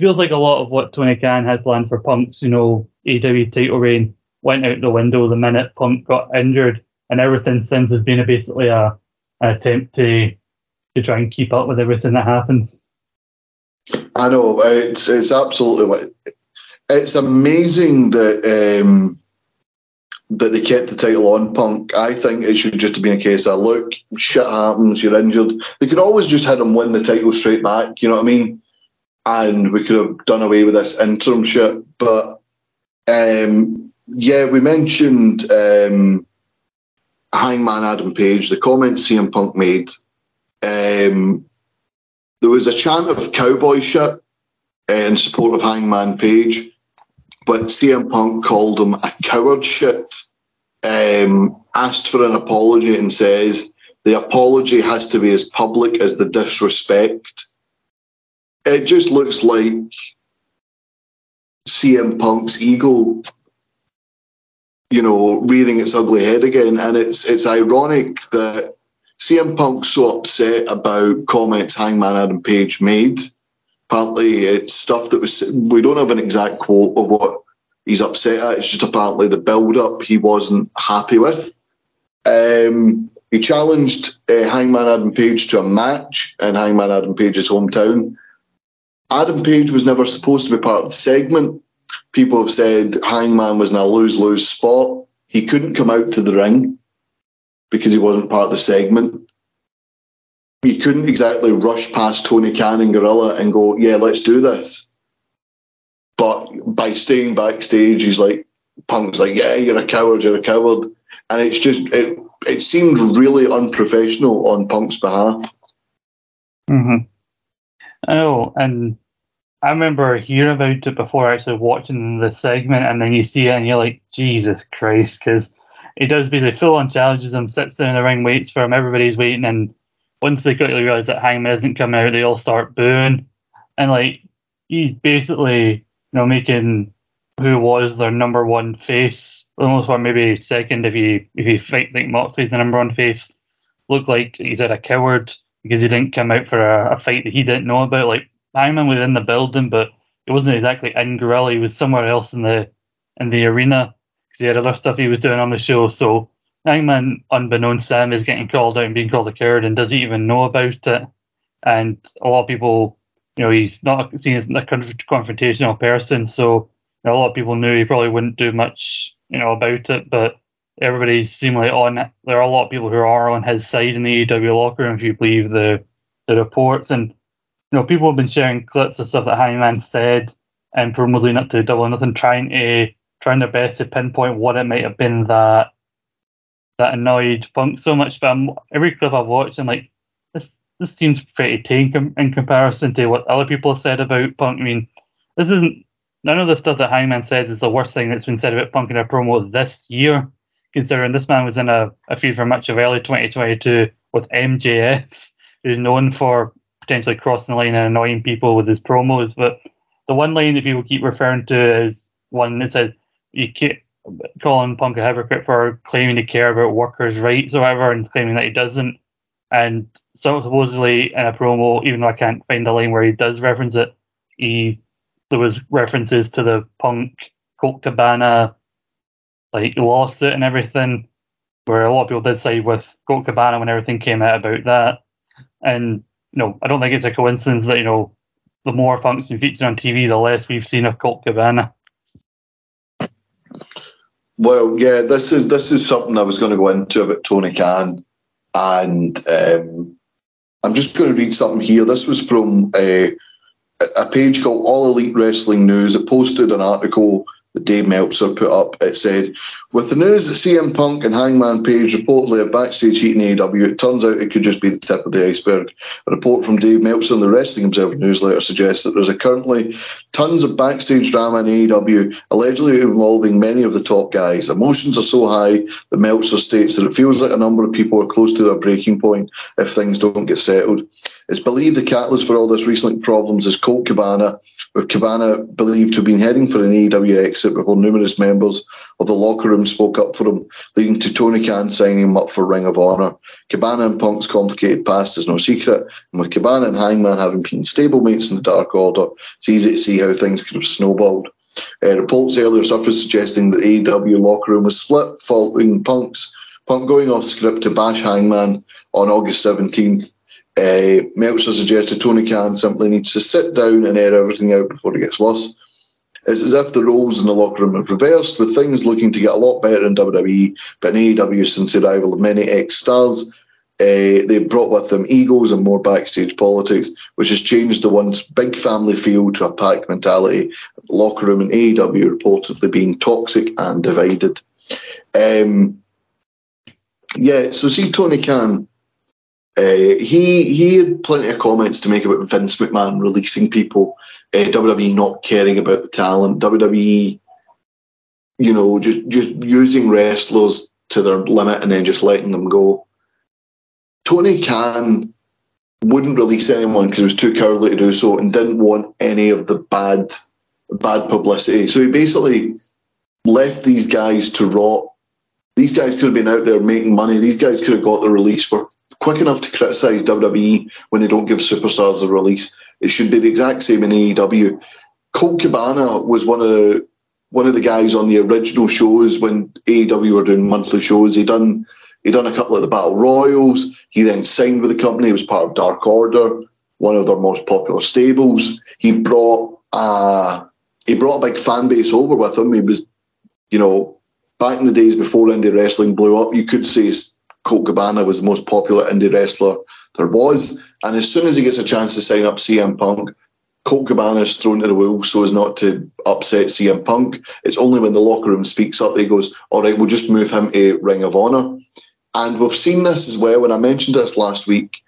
Feels like a lot of what Tony Khan had planned for Punk's, you know, AW title reign went out the window the minute Punk got injured, and everything since has been a, basically a, an attempt to to try and keep up with everything that happens. I know it's it's absolutely it's amazing that um, that they kept the title on Punk. I think it should just have been a case of look, shit happens, you're injured. They could always just had him win the title straight back. You know what I mean? And we could have done away with this interim shit. But um, yeah, we mentioned um, Hangman Adam Page. The comments CM Punk made. Um, there was a chant of cowboy shit in support of Hangman Page, but CM Punk called him a coward shit um, asked for an apology and says the apology has to be as public as the disrespect. It just looks like CM Punk's ego, you know, rearing its ugly head again. And it's it's ironic that CM Punk's so upset about comments Hangman Adam Page made. Apparently, it's stuff that was. We don't have an exact quote of what he's upset at. It's just apparently the build up he wasn't happy with. Um, he challenged uh, Hangman Adam Page to a match in Hangman Adam Page's hometown. Adam Page was never supposed to be part of the segment. People have said Hangman was in a lose lose spot. He couldn't come out to the ring because he wasn't part of the segment. He couldn't exactly rush past Tony Khan and Gorilla and go, yeah, let's do this. But by staying backstage, he's like, Punk's like, yeah, you're a coward, you're a coward. And it's just, it, it seemed really unprofessional on Punk's behalf. Mm-hmm. Oh, and I remember hearing about it before actually watching the segment, and then you see it and you're like, Jesus Christ, because he does basically full on challenges him, sits down in the ring, waits for him, everybody's waiting, and once they quickly realise that Hangman isn't coming out, they all start booing. And like he's basically, you know, making who was their number one face, almost one maybe second if you if you fight like Moxley's the number one face, look like he's had a coward because he didn't come out for a, a fight that he didn't know about. Like Hangman was in the building, but it wasn't exactly in Gorilla. He was somewhere else in the in the arena because he had other stuff he was doing on the show. So Hangman, unbeknownst to him, is getting called out and being called a coward and doesn't even know about it. And a lot of people, you know, he's not seen as a confrontational person. So you know, a lot of people knew he probably wouldn't do much, you know, about it. But everybody's seemingly on. There are a lot of people who are on his side in the AEW locker room, if you believe the the reports. And you know, people have been sharing clips of stuff that Hangman said and promos leading up to Double or Nothing, trying to trying their best to pinpoint what it might have been that that annoyed Punk so much. But I'm, every clip I've watched, I'm like, this this seems pretty tame com- in comparison to what other people said about Punk. I mean, this isn't none of the stuff that Hangman says is the worst thing that's been said about Punk in a promo this year, considering this man was in a, a feud for much of early 2022 with MJF, who's known for potentially crossing the line and annoying people with his promos. But the one line that people keep referring to is one that says, you can't, calling Punk a hypocrite for claiming to care about workers' rights or whatever and claiming that he doesn't. And so supposedly in a promo, even though I can't find a line where he does reference it, he there was references to the Punk Colt Cabana like lawsuit and everything, where a lot of people did side with Colt Cabana when everything came out about that. And you know, I don't think it's a coincidence that you know the more been featured on TV, the less we've seen of Colt Cabana. Well, yeah, this is this is something I was going to go into about Tony Khan, and um, I'm just going to read something here. This was from a, a page called All Elite Wrestling News. It posted an article that Dave Meltzer put up. It said, with the news that CM Punk and Hangman Page reportedly are backstage heat in AEW, it turns out it could just be the tip of the iceberg. A report from Dave Meltzer in the Wrestling Observer newsletter suggests that there's currently tons of backstage drama in AEW, allegedly involving many of the top guys. Emotions are so high that Meltzer states that it feels like a number of people are close to their breaking point if things don't get settled. It's believed the catalyst for all this recent problems is Colt Cabana, with Cabana believed to have been heading for an AEW exit before numerous members of the locker room spoke up for him, leading to Tony Khan signing him up for Ring of Honor. Cabana and Punk's complicated past is no secret, and with Cabana and Hangman having been stablemates in the Dark Order, it's easy to see how things could have snowballed. Uh, reports earlier surfaced suggesting that AEW locker room was split following Punk's Punk going off script to bash Hangman on August 17th uh, Meltzer suggested Tony Khan simply needs to sit down and air everything out before it gets worse. It's as if the roles in the locker room have reversed, with things looking to get a lot better in WWE, but in AEW since the arrival of many ex-stars, uh, they brought with them egos and more backstage politics, which has changed the once big family feel to a pack mentality. The locker room in AEW reportedly being toxic and divided. Um, yeah, so see Tony Khan uh, he he had plenty of comments to make about Vince McMahon releasing people, uh, WWE not caring about the talent, WWE, you know, just just using wrestlers to their limit and then just letting them go. Tony Khan wouldn't release anyone because he was too cowardly to do so and didn't want any of the bad bad publicity. So he basically left these guys to rot. These guys could have been out there making money. These guys could have got the release for quick enough to criticise WWE when they don't give superstars a release. It should be the exact same in AEW. Colt Cabana was one of the one of the guys on the original shows when AEW were doing monthly shows. He done he done a couple of the battle royals. He then signed with the company. He was part of Dark Order, one of their most popular stables. He brought uh, he brought a big fan base over with him. He was, you know, back in the days before indie wrestling blew up, you could say Colt Cabana was the most popular indie wrestler there was. And as soon as he gets a chance to sign up CM Punk, Colt Cabana is thrown to the wolves so as not to upset CM Punk. It's only when the locker room speaks up that he goes, all right, we'll just move him to Ring of Honor. And we've seen this as well, and I mentioned this last week,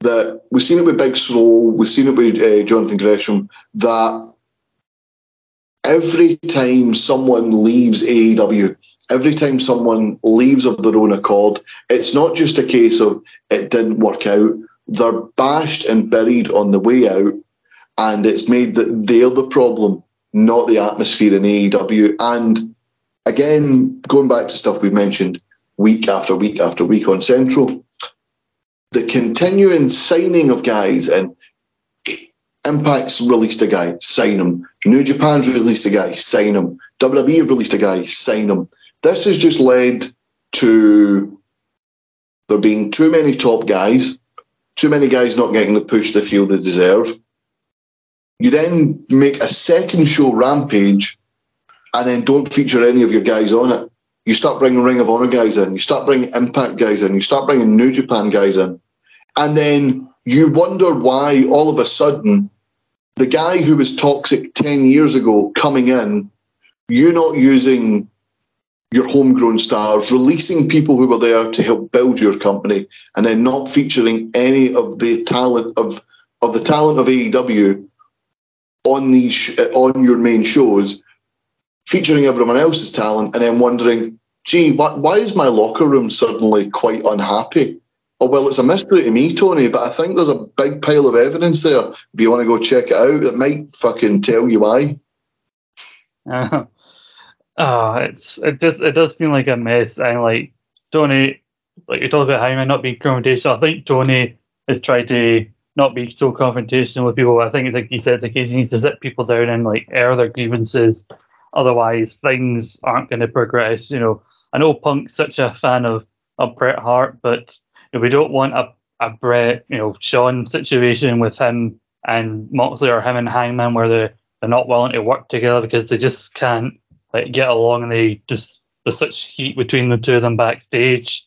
that we've seen it with Big Swole, we've seen it with uh, Jonathan Gresham, that every time someone leaves AEW, every time someone leaves of their own accord, it's not just a case of it didn't work out. They're bashed and buried on the way out, and it's made that they're the problem, not the atmosphere in AEW. And again, going back to stuff we've mentioned week after week after week on Central, the continuing signing of guys and Impact's released a guy, sign him. New Japan's released a guy, sign him. WWE have released a guy, sign him. This has just led to there being too many top guys, too many guys not getting the push they feel they deserve. You then make a second show Rampage and then don't feature any of your guys on it. You start bringing Ring of Honor guys in, you start bringing Impact guys in, you start bringing New Japan guys in. And then you wonder why all of a sudden the guy who was toxic 10 years ago coming in, you not using your homegrown stars, releasing people who were there to help build your company, and then not featuring any of the talent of of the talent of AEW on these on your main shows, featuring everyone else's talent, and then wondering, gee, why, why is my locker room suddenly quite unhappy? Oh, well, it's a mystery to me, Tony, but I think there's a big pile of evidence there. If you want to go check it out, it might fucking tell you why. Uh, <laughs> oh, it's it just it does seem like a mess. And like Tony, like you talked about Hangman not being confrontational. I think Tony has tried to not be so confrontational with people. I think it's like he a case he needs to sit people down and like air their grievances. Otherwise, things aren't going to progress. You know, I know Punk's such a fan of of Bret Hart, but know, we don't want a, a Bret, you know, Shawn situation with him and Moxley or him and Hangman where they're, they're not willing to work together because they just can't like get along and they just there's such heat between the two of them backstage.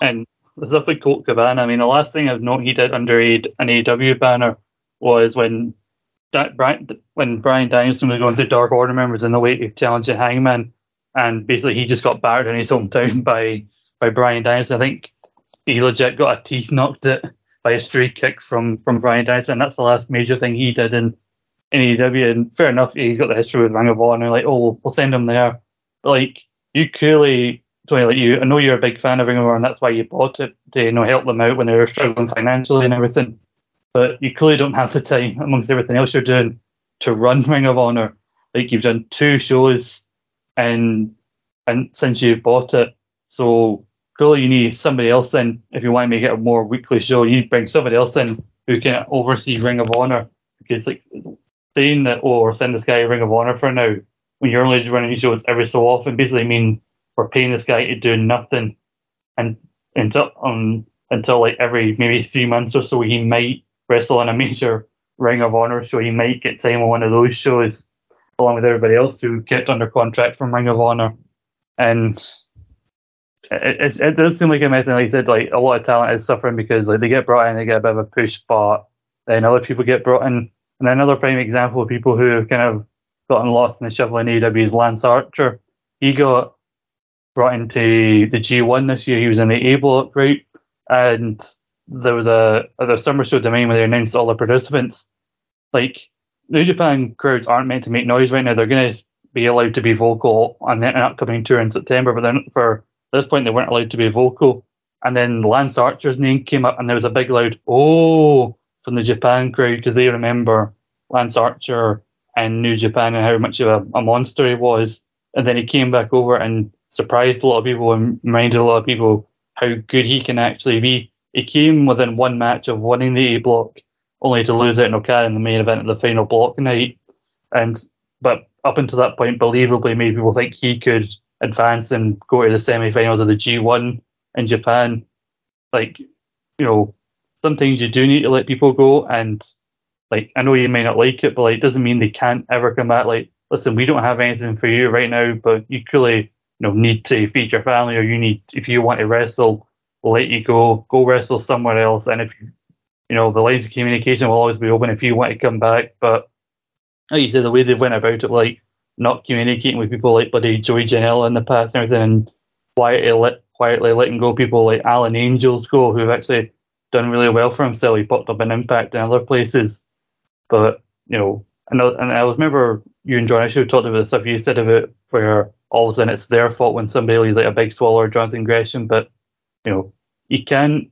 And the stuff with Colt Cabana, I mean, the last thing I've known he did under an AEW banner was when that Brian, when Bryan Danielson was going through Dark Order members in the way of challenging Hangman, and basically he just got battered in his hometown <laughs> by by Bryan Danielson. I think he legit got a teeth knocked it by a straight kick from from Bryan Danielson. That's the last major thing he did in in AEW. And fair enough, he's got the history with Ring of Honor. Like, oh, we'll send him there. But like, you clearly, Tony, like you, I know you're a big fan of Ring of Honor, and that's why you bought it to you know help them out when they were struggling financially and everything. But you clearly don't have the time amongst everything else you're doing to run <laughs> Ring of Honor. Like you've done two shows, and and since you've bought it, so clearly you need somebody else in if you want to make it a more weekly show. You bring somebody else in who can oversee Ring of Honor because like saying that oh we're send this guy Ring of Honor for now when you're only running shows every so often basically means we're paying this guy to do nothing and until um until like every maybe three months or so he might wrestle on a major Ring of Honor show. He might get time on one of those shows along with everybody else who kept under contract from Ring of Honor. And it, it does seem like a mess. And like I said, like a lot of talent is suffering because like they get brought in, they get a bit of a push, but then other people get brought in. And another prime example of people who have kind of gotten lost in the shuffle in AEW is Lance Archer. He got brought into the G1 this year. He was in the A block route, and there was a the Summer Show domain where they announced all the participants. Like New Japan crowds aren't meant to make noise right now. They're going to be allowed to be vocal on the upcoming tour in September, but then for this point, they weren't allowed to be vocal. And then Lance Archer's name came up, and there was a big loud "Oh" from the Japan crowd because they remember Lance Archer and New Japan and how much of a, a monster he was. And then he came back over and surprised a lot of people and reminded a lot of people how good he can actually be. He came within one match of winning the A block, only to lose out in Okada in the main event of the final block night. And but up until that point, believably made people think he could advance and go to the semi-finals of the G1 in Japan. Like, you know, sometimes you do need to let people go, and like I know you may not like it, but like it doesn't mean they can't ever come back. Like, listen, we don't have anything for you right now, but you clearly you know need to feed your family, or you need if you want to wrestle, we'll let you go, go wrestle somewhere else, and if you you know the lines of communication will always be open if you want to come back, but like you said, the way they went about it, like not communicating with people like bloody Joey Janela in the past and everything, and quietly let quietly letting go people like Alan Angels go, who've actually done really well for himself. He popped up an impact in other places, but you know, I and I remember you and John. Have talked about the stuff you said about where all of a sudden it's their fault when somebody leaves like a big Swole or Jonathan Gresham, but you know, you can't.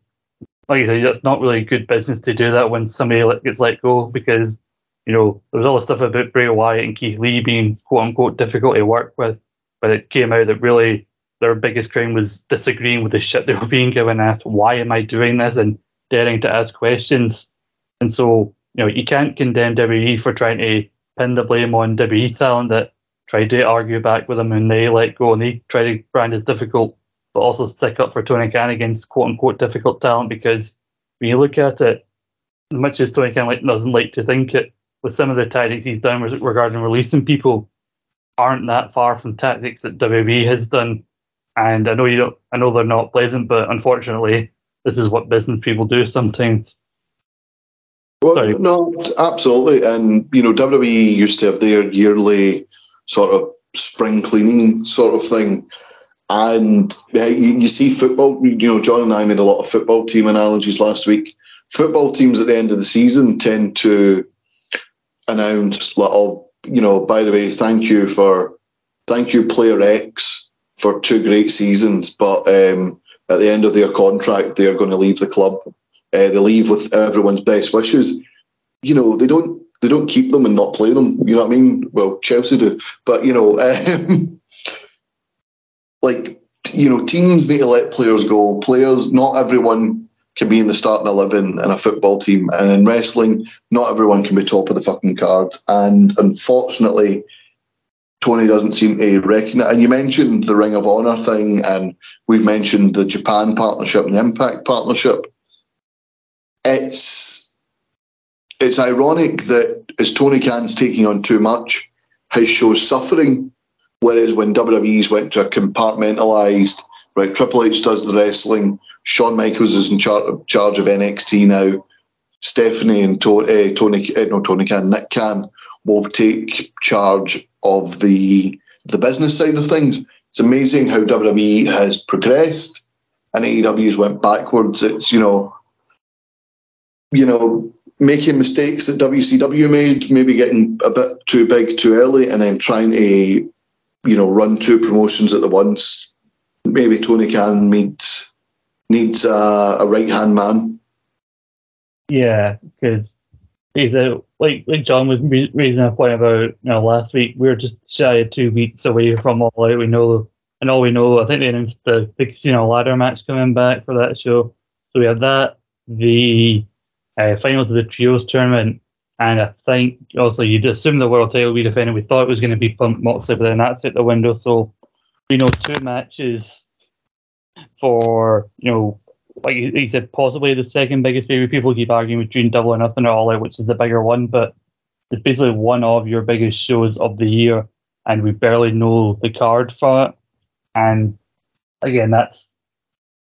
Like you said, that's not really good business to do that when somebody gets let go because you know, there was all the stuff about Bray Wyatt and Keith Lee being quote unquote difficult to work with, but it came out that really their biggest crime was disagreeing with the shit they were being given asked, why am I doing this? And daring to ask questions. And so, you know, you can't condemn WWE for trying to pin the blame on WWE talent that tried to argue back with them and they let go and they try to brand as difficult, but also stick up for Tony Khan against quote unquote difficult talent because when you look at it, much as Tony Khan like, doesn't like to think it, with some of the tactics he's done regarding releasing people aren't that far from tactics that WWE has done. And I know you don't, I know they're not pleasant, but unfortunately, this is what business people do sometimes. Well, Sorry. no, absolutely. And, you know, WWE used to have their yearly sort of spring cleaning sort of thing. And yeah, you, you see football, you know, John and I made a lot of football team analogies last week. Football teams at the end of the season tend to announced little, you know, by the way, thank you for, thank you, player X, for two great seasons. But um, at the end of their contract, they're going to leave the club. Uh, they leave with everyone's best wishes. You know, they don't they don't keep them and not play them. You know what I mean? Well, Chelsea do, but you know, <laughs> um, like you know, teams need to let players go. Players, not everyone can be in the starting 11 in a football team. And in wrestling, not everyone can be top of the fucking card. And unfortunately, Tony doesn't seem to recognize. And you mentioned the Ring of Honor thing, and we've mentioned the Japan partnership and the Impact partnership. It's it's ironic that as Tony Khan's taking on too much, his show's suffering. Whereas when WWE's went to a compartmentalized, right, Triple H does the wrestling, Shawn Michaels is in char- charge of NXT now. Stephanie and to- uh, Tony, uh, no Tony Khan, Nick Khan will take charge of the the business side of things. It's amazing how WWE has progressed and AEW's went backwards. It's you know, you know, making mistakes that WCW made, maybe getting a bit too big too early, and then trying to, you know, run two promotions at the once. Maybe Tony Khan made needs uh, a right hand man. Yeah, because a, like like John was raising a point about you know last week. We were just shy of two weeks away from all out. We know, and all we know, I think they announced the, the casino ladder match coming back for that show. So we have that, the uh, final to the trios tournament, and I think also you'd assume the world title be defended. We thought it was going to be Punk Moxley, but then that's out the window. So we know two matches for you know, like he said, possibly the second biggest baby. People keep arguing between Double or Nothing or All Out, which is the bigger one, but it's basically one of your biggest shows of the year, and we barely know the card for it. And again, that's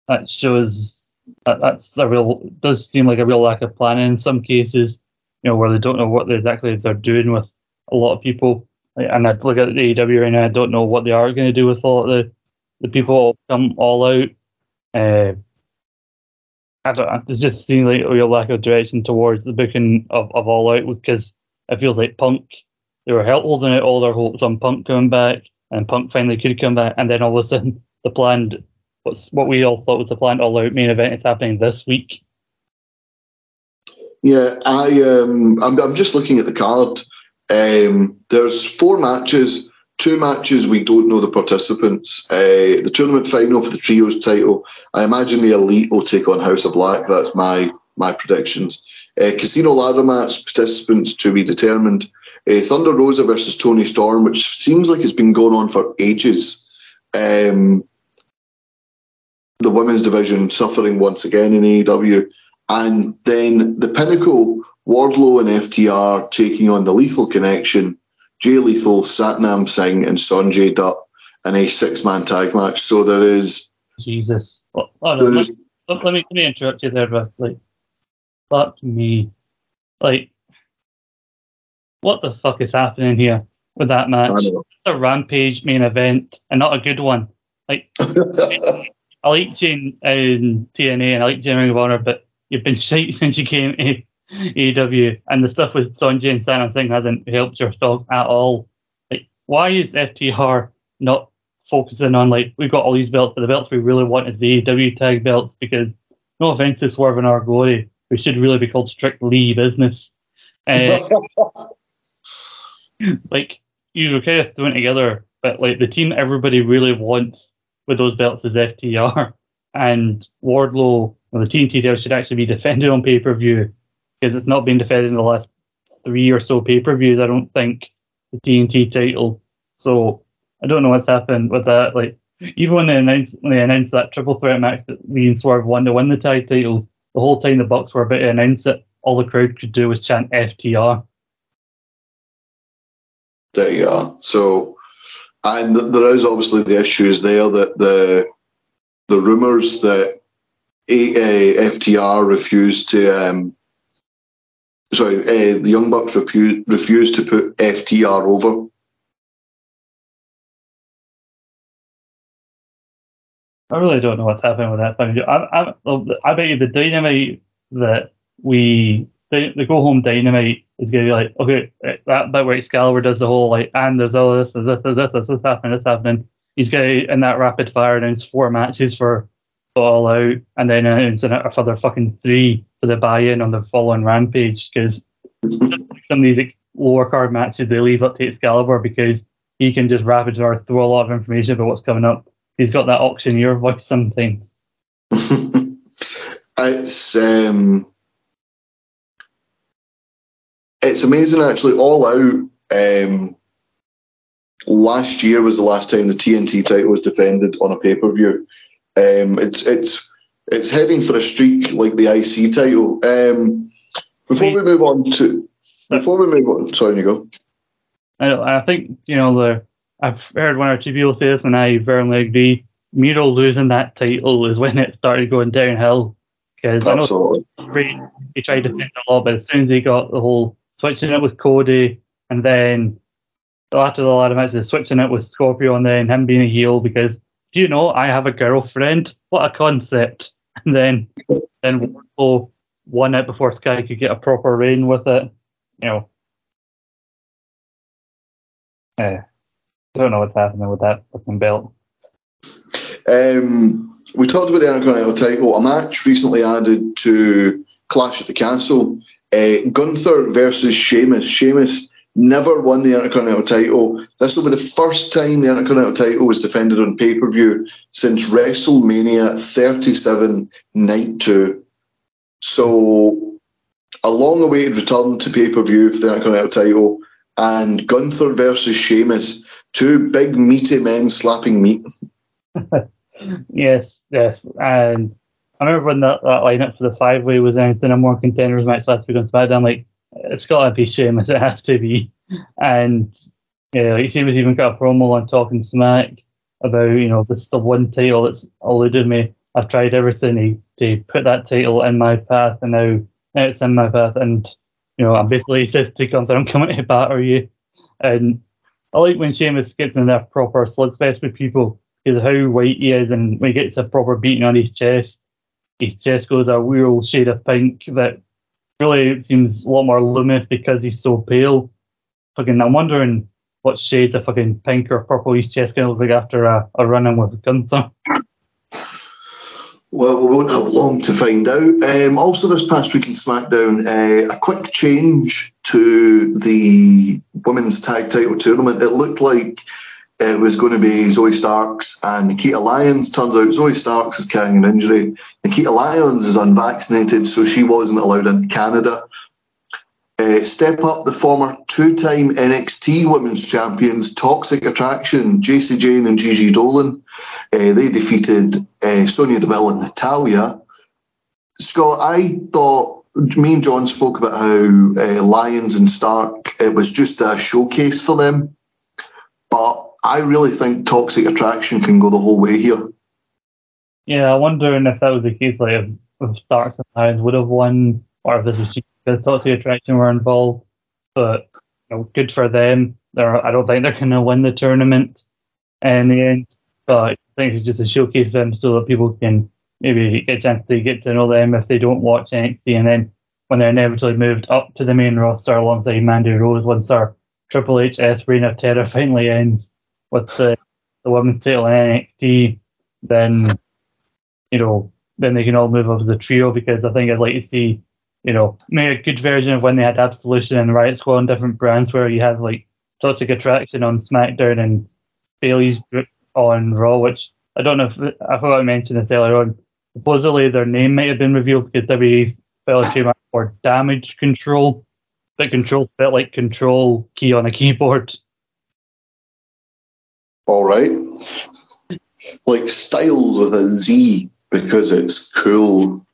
that shows that that's a real does seem like a real lack of planning in some cases. You know, where they don't know what they exactly they're doing with a lot of people. And I look at the AEW right now, I don't know what they are going to do with all the the people come all out. Uh, I don't. It just seems like real lack of direction towards the booking of, of All Out because it feels like Punk. They were holding out all their hopes on Punk coming back, and Punk finally could come back, and then all of a sudden the planned what's what we all thought was the planned all out main event is happening this week. Yeah, I um, I'm, I'm just looking at the card. Um, there's four matches, two matches we don't know the participants. Uh, the tournament final for the trios title. I imagine the elite will take on House of Black. That's my my predictions. Uh, Casino ladder match participants to be determined. Uh, Thunder Rosa versus Toni Storm, which seems like it's been going on for ages. Um, the women's division suffering once again in AEW. And then the pinnacle, Wardlow and FTR taking on the Lethal Connection, Jay Lethal, Satnam Singh, and Sonjay Dutt in a six man tag match. So there is. Jesus. Oh, oh, no, let, let, me, let me interrupt you there, but like, fuck me. Like, what the fuck is happening here with that match? It's a rampage main event and not a good one. Like, <laughs> I like Jane um, in TNA and I like Jane Ring of Honor, but you've been shite since you came to AEW, and the stuff with Sonjay and Satnam Singh hasn't helped your stock at all. Like, why is FTR not focusing on like we've got all these belts, but the belts we really want is the AEW tag belts? Because no offense to Swerve and our glory, we should really be called strictly business. Uh, <laughs> like you kind of thrown together, but like the team everybody really wants with those belts is FTR and Wardlow. Well, the TNT title should actually be defended on pay per view because it's not been defended in the last three or so pay per views. I don't think the TNT title. So I don't know what's happened with that. Like even when they announced when they announced that triple threat match that Lee and Swerve won to win the tag titles, the whole time the Bucks were about to announce it, all the crowd could do was chant FTR. There you are. So, and there is obviously the issues there that the the rumours that a, FTR refused to, um, sorry, uh, the Young Bucks refu- refused to put FTR over. I really don't know what's happening with that thing. I, I, I bet you the dynamite that we, the, go home dynamite is going to be like, okay, that bit where Excalibur does the whole like, and there's all this, there's this, there's this, this, this happening, this happening he's going in that rapid fire announce four matches for All Out, and then announce a further fucking three for the buy-in on the following Rampage because some of these lower card matches they leave up to Excalibur because he can just rapid fire throw a lot of information about what's coming up. He's got that auctioneer voice sometimes. <laughs> it's um, it's amazing actually. All Out um, last year was the last time the TNT title was defended on a pay per view. Um, it's it's it's heading for a streak like the IC title. Um, before we move on to before we move on, sorry, you go. I, I think you know the I've heard one or two people say this, and I firmly agree. Miro losing that title is when it started going downhill. Because I know he tried to defend a lot, but as soon as he got the whole switching it with Cody, and then after the ladder match, they're switching it with Scorpio and then him being a heel because do you know I have a girlfriend? What a concept! And then then Wardlow won it before Sky could get a proper reign with it. You know, I don't know what's happening with that fucking belt. Um, we talked about the Intercontinental title. A match recently added to Clash at the Castle. Uh, Gunther versus Sheamus. Sheamus never won the Intercontinental title. This will be the first time the Intercontinental title was defended on pay per view since WrestleMania 37 Night 2. So, a long awaited return to pay per view for the Intercontinental title. And Gunther versus Sheamus, two big meaty men slapping meat. <laughs> yes, yes. And I remember when that, that lineup for the five way was announced in a more contenders match last week on SmackDown, like, it's got to be Sheamus. It has to be. And yeah, like Sheamus even got a promo on Talking Smack about you know this the one title that's eluded me. I've tried everything to, to put that title in my path, and now, now it's in my path. And you know, I'm basically says to Gunther, <laughs> "I'm coming to batter you." And I like when Sheamus gets in that proper slugfest with people because how white he is, and when he gets a proper beating on his chest, his chest goes a real shade of pink that really seems a lot more luminous because he's so pale. Fucking, I'm wondering what shades of fucking pink or purple his chest gonna look like after a, a run in with Gunther. Well, we won't have long to find out. Um, also, this past week in SmackDown, uh, a quick change to the women's tag title tournament. It looked like it was going to be Zoey Starks and Nikita Lyons. Turns out Zoey Starks is carrying an injury. Nikita Lyons is unvaccinated, so she wasn't allowed into Canada. Uh, step up the former two-time NXT Women's Champions, Toxic Attraction, Jacy Jayne and Gigi Dolin. Uh, they defeated uh, Sonya Deville and Natalya. Scott, I thought me and John spoke about how uh, Lyons and Stark it was just a showcase for them, but I really think Toxic Attraction can go the whole way here. Yeah, I'm wondering if that was the case, like if, if Starks and Lyons would have won, or if this was because Toxic Attraction were involved. But you know, good for them. They're, I don't think they're going to win the tournament in the end. But I think it's just a showcase for them so that people can maybe get a chance to get to know them if they don't watch NXT. And then when they're inevitably moved up to the main roster alongside Mandy Rose, once our Triple H S Reign of Terror finally ends with the, the women's title in NXT, then, you know, then they can all move up as a trio because I think I'd like to see you know, make a good version of when they had Absolution and Riot Squad on different brands where you have like Toxic Attraction on SmackDown and Bayley's group on Raw, which I don't know if I forgot to mention this earlier on. Supposedly their name might have been revealed because WWE fell trademark for damage control, but control felt like control key on a keyboard. All right. Like Styles with a Z because it's cool.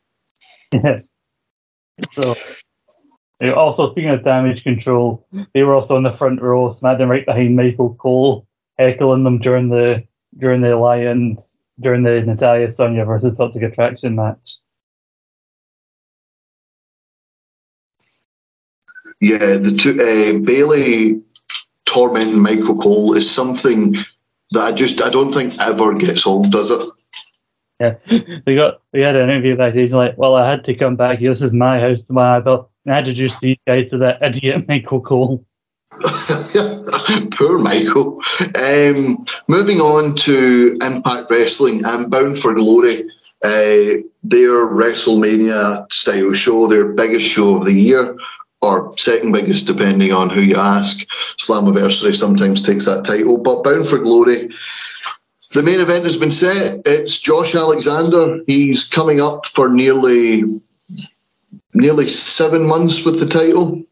Yes. So, also speaking of damage control, they were also in the front row, smacked right behind Michael Cole, heckling them during the during the Lions during the Natalya Sonya versus Toxic Attraction match. Yeah, the two, uh, Bayley tormenting Michael Cole is something that I just I don't think ever gets old, does it? Yeah, <laughs> we got we had an interview backstage like, well, I had to come back here. This is my house, my bill. And I introduced these guys to that idiot <laughs> Michael Cole. <laughs> Poor Michael. Um, moving on to Impact Wrestling and Bound for Glory. Uh, their WrestleMania style show, their biggest show of the year, or second biggest, depending on who you ask. Slammiversary sometimes takes that title, but Bound for Glory the main event has been set. It's Josh Alexander. He's coming up for nearly nearly seven months with the title.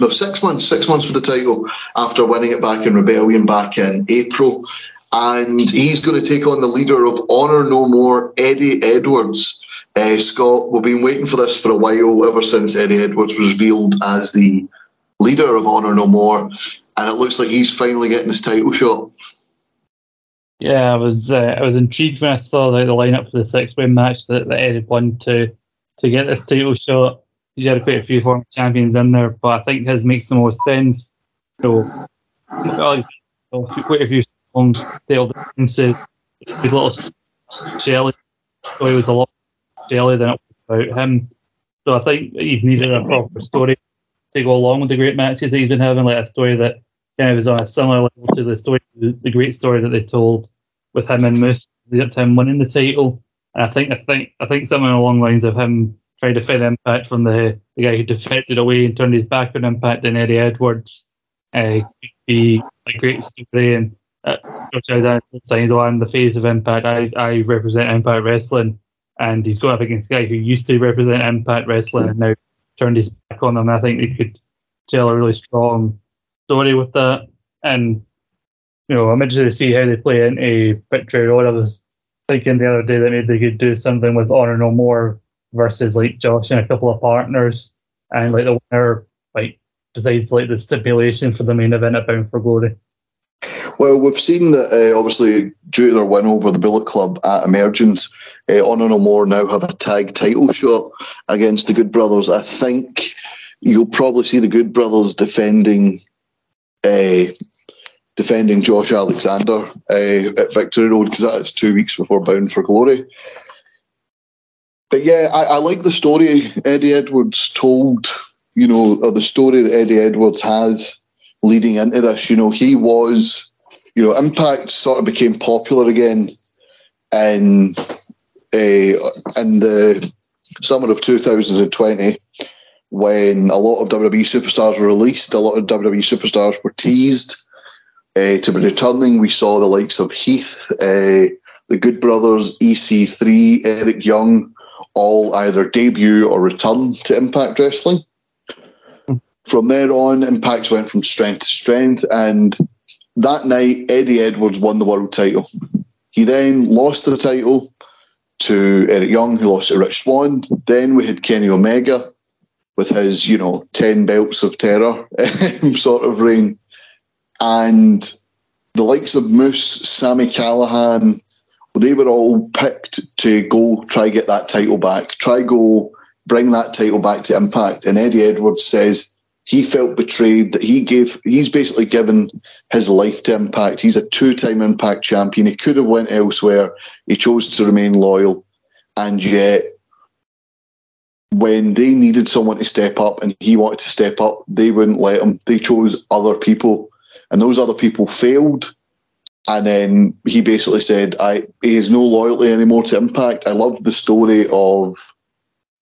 No, six months, six months with the title after winning it back in Rebellion back in April. And he's going to take on the leader of Honor No More, Eddie Edwards. Uh, Scott, we've been waiting for this for a while, ever since Eddie Edwards was revealed as the leader of Honor No More. And it looks like he's finally getting his title shot. Yeah, I was uh, I was intrigued when I saw the, the lineup for the six way match that, that Eddie won to to get this title shot. He's had quite a few former champions in there, but I think his makes the most sense. So, well, quite a few long tail differences. His little Shelly, so he was a lot Shelly than it was about him. So I think he's needed a proper story to go along with the great matches that he's been having, like a story that kind of is on a similar level to the story, the great story that they told with him and Moose, the him winning the title. And I think, I think, I think something along the lines of him trying to defend Impact from the, the guy who defected away and turned his back on Impact and Eddie Edwards uh, could be a great story. And uh, saying, "Oh, I'm the face of Impact. I, I represent Impact Wrestling." And he's going up against a guy who used to represent Impact Wrestling and now turned his back on them. I think they could tell a really strong story with that. And, you know, I'm interested to see how they play into Victory Road. I was thinking the other day that maybe they could do something with Honor No More versus like Josh and a couple of partners. And like the winner, like, decides like the stipulation for the main event at Bound for Glory. Well, we've seen that uh, obviously due to their win over the Bullet Club at Emergence, uh, Honor No More now have a tag title shot against the Good Brothers. I think you'll probably see the Good Brothers defending uh, defending Josh Alexander uh, at Victory Road because that is two weeks before Bound for Glory. But yeah, I, I like the story Eddie Edwards told, you know, or the story that Eddie Edwards has leading into this. You know, he was, you know, Impact sort of became popular again in uh, in the summer of 2020 when a lot of WWE superstars were released, a lot of WWE superstars were teased uh, to be returning. We saw the likes of Heath, uh, the Good Brothers, EC3, Eric Young, all either debut or return to Impact Wrestling. From there on, Impact went from strength to strength, and that night, Eddie Edwards won the world title. He then lost the title to Eric Young, who lost to Rich Swann. Then we had Kenny Omega with his, you know, 10 belts of terror <laughs> sort of reign. And the likes of Moose, Sami Callihan, they were all picked to go try get that title back, try go bring that title back to Impact. And Eddie Edwards says he felt betrayed that he gave he's basically given his life to Impact. He's a two-time Impact champion. He could have went elsewhere. He chose to remain loyal, and yet when they needed someone to step up and he wanted to step up, they wouldn't let him. They chose other people, and those other people failed. And then he basically said, "I he has no loyalty anymore to Impact." I love the story of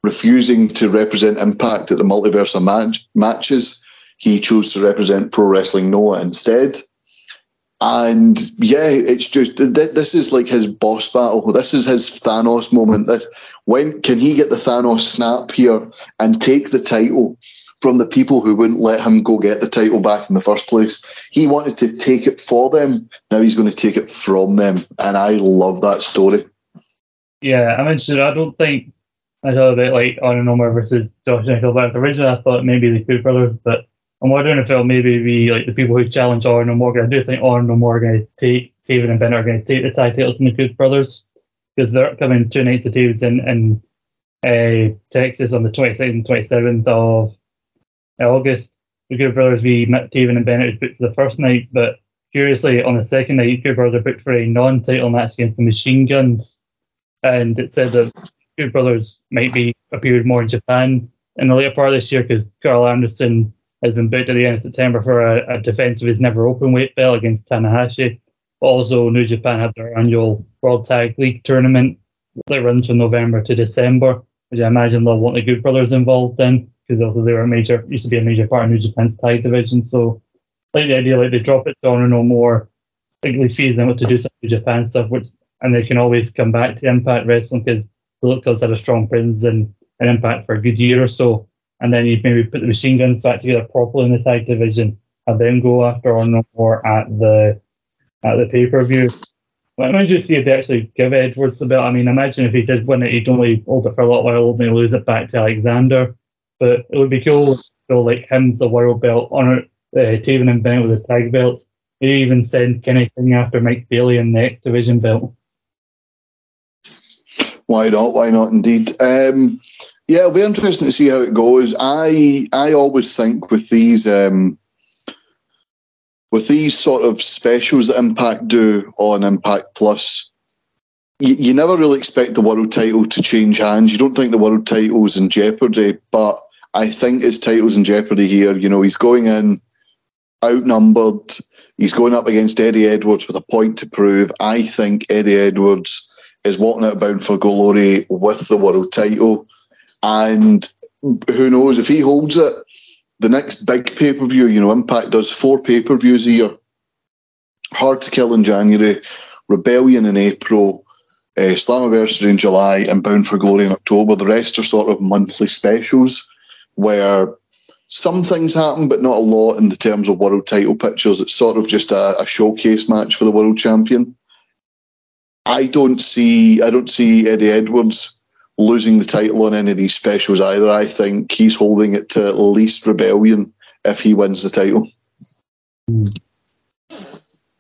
refusing to represent Impact at the multiverse match, matches. He chose to represent Pro Wrestling NOAH instead. And yeah, it's just this is like his boss battle. This is his Thanos moment. This when can he get the Thanos snap here and take the title from the people who wouldn't let him go get the title back in the first place? He wanted to take it for them. Now he's going to take it from them, and I love that story. Yeah, I mentioned I don't think I thought about like Honor No More versus Josh Nickelback. Originally, I thought maybe the Coup brothers, but I'm wondering if it'll maybe be like the people who challenge Honor No More. I do think Honor No More are going to take Taven and Bennett are going to take the tag titles from the Good brothers because they're coming two nights of Taves in in uh, Texas on the 26th and 27th of August. The Good brothers v Taven and Bennett is booked for the first night, but curiously on the second night, Good brothers are booked for a non-title match against the Machine Guns, and it said that Good brothers might be appeared more in Japan in the later part of this year because Karl Anderson has been booked at the end of September for a, a defense of his never open weight belt against Tanahashi. Also, New Japan had their annual World Tag League tournament that runs from November to December, which I imagine they'll want the Good Brothers involved in because also they were a major, used to be a major part of New Japan's tag division. So, like the idea, like they drop it down and No More, I think Big fees them to do some New Japan stuff, which and they can always come back to Impact Wrestling because Club's had a strong presence and an Impact for a good year or so and then you'd maybe put the machine guns back together properly in the tag division, and then go after Honor No More at the at the pay per view. Let me just see if they actually give Edwards the belt. I mean, imagine if he did win it, he'd only hold it for a little while, only lose it back to Alexander. But it would be cool to like him the world belt on uh, Taven and Bennett with the tag belts. Maybe even send Kenny King after Mike Bailey in the X Division belt. Why not? Why not? Indeed. Um, yeah, it'll be interesting to see how it goes. I I always think with these um, with these sort of specials that Impact do on Impact Plus, you, you never really expect the world title to change hands. You don't think the world title's in jeopardy, but I think his title's in jeopardy here. You know, he's going in outnumbered. He's going up against Eddie Edwards with a point to prove. I think Eddie Edwards is walking out bound for glory with the world title. And who knows if he holds it, the next big pay per view, you know, Impact does four pay per views a year. Hard to Kill in January, Rebellion in April, uh, Slammiversary in July, and Bound for Glory in October. The rest are sort of monthly specials where some things happen, but not a lot in the terms of world title pictures. It's sort of just a, a showcase match for the world champion. I don't see I don't see Eddie Edwards losing the title on any of these specials either. I think he's holding it to at least Rebellion if he wins the title.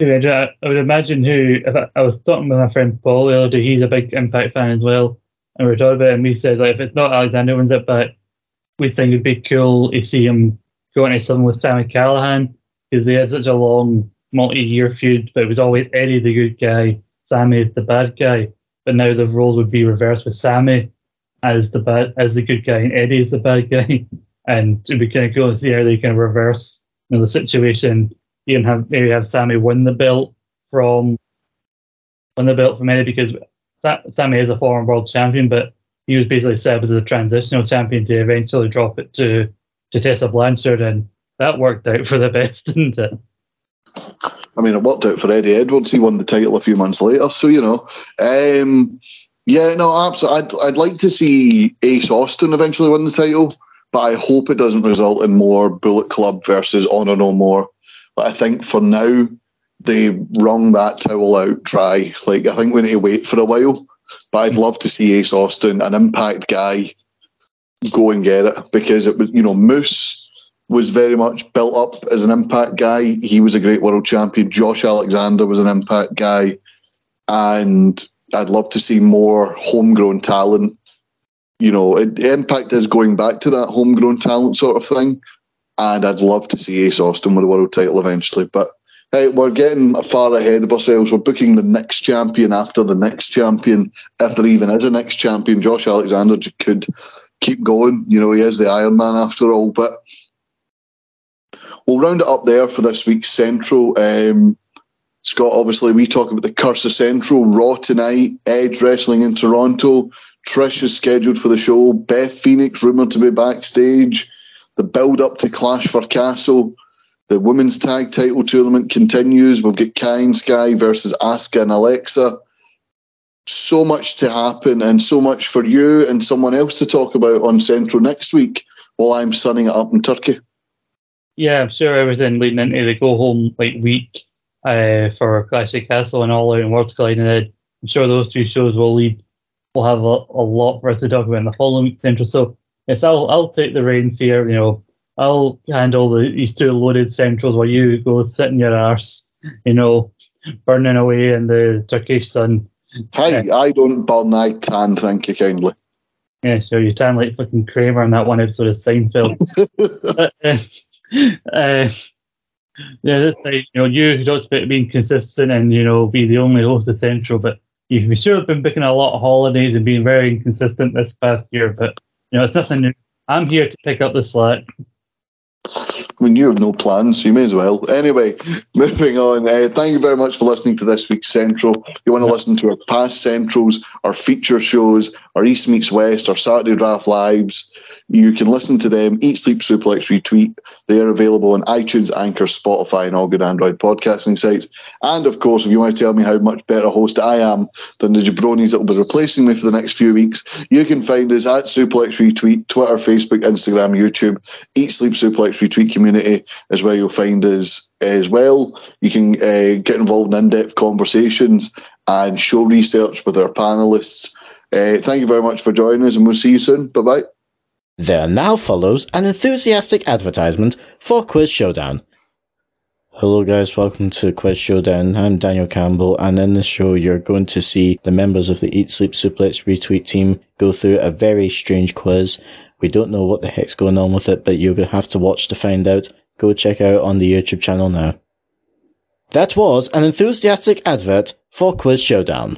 I would imagine who, if I, I, was talking with my friend Paul the other day, he's a big Impact fan as well. And we were talking about it, and said, like, if it's not Alexander wins it, but we think it'd be cool to see him go into something with Sami Callihan because they had such a long multi year feud, but it was always Eddie the good guy, Sami is the bad guy but now the roles would be reversed with Sami as the bad as the good guy and Eddie is the bad <laughs> guy, and it'd be kind of cool to see how they can reverse you know, the situation. You can have maybe have Sami win the belt from win the belt from Eddie because Sami is a former world champion, but he was basically set up as a transitional champion to eventually drop it to to Tessa Blanchard, and that worked out for the <laughs> best, didn't it? I mean, it worked out for Eddie Edwards. He won the title a few months later, so you know. Um, yeah, no, absolutely. I'd, I'd like to see Ace Austin eventually win the title, but I hope it doesn't result in more Bullet Club versus Honor No More. But I think for now, they wrung that towel out dry. Like, I think we need to wait for a while. But I'd love to see Ace Austin, an impact guy, go and get it because it was, you know, Moose was very much built up as an impact guy. He was a great world champion. Josh Alexander was an impact guy. And I'd love to see more homegrown talent. You know, it, Impact is going back to that homegrown talent sort of thing. And I'd love to see Ace Austin with a world title eventually. But hey, we're getting far ahead of ourselves. We're booking the next champion after the next champion, if there even is a next champion. Josh Alexander could keep going. You know, he is the Iron Man after all. But we'll round it up there for this week's Central. Um, Scott, obviously, we talk about the Curse of Central, Raw tonight, Edge wrestling in Toronto, Trish is scheduled for the show, Beth Phoenix rumoured to be backstage, the build up to Clash for Castle, the women's tag title tournament continues. We've got Kai Sky versus Asuka and Alexa. So much to happen, and so much for you and someone else to talk about on Central next week while I'm sunning it up in Turkey. Yeah, I'm sure everything leading into the go home like week uh, for Classic Castle and All Out and Worlds Colliding. I'm sure those two shows will lead. We'll have a, a lot for us to talk about in the following week central. So yes, I'll I'll take the reins here. You know, I'll handle the, these two loaded centrals while you go sit in your arse. You know, burning away in the Turkish sun. Hi, uh, I don't burn. I tan. Thank you kindly. Yeah, sure. You tan like fucking Kramer in that one episode of Seinfeld. <laughs> but, uh, uh, yeah. You know, you talked about being consistent and you know be the only host of Central, but you've sure been booking a lot of holidays and being very inconsistent this past year. But you know, it's nothing new. I'm here to pick up the slack. I mean, you have no plans, so you may as well. Anyway, <laughs> moving on. Uh, thank you very much for listening to this week's Central. If you want to listen to our past Centrals, our feature shows, our East Meets West, our Saturday Draft Lives. You can listen to them, Eat, Sleep, Suplex, Retweet. They are available on iTunes, Anchor, Spotify, and all good Android podcasting sites. And of course, if you want to tell me how much better host I am than the jabronis that will be replacing me for the next few weeks, you can find us at Suplex Retweet, Twitter, Facebook, Instagram, YouTube, Eat, Sleep, Suplex, Retweet community is where you'll find us as well. You can uh, get involved in in-depth conversations and show research with our panelists. Uh, thank you very much for joining us, and we'll see you soon. Bye bye. There now follows an enthusiastic advertisement for Quiz Showdown. Hello guys, welcome to Quiz Showdown. I'm Daniel Campbell and in this show you're going to see the members of the Eat Sleep Suplex retweet team go through a very strange quiz. We don't know what the heck's going on with it, but you're going to have to watch to find out. Go check out on the YouTube channel now. That was an enthusiastic advert for Quiz Showdown.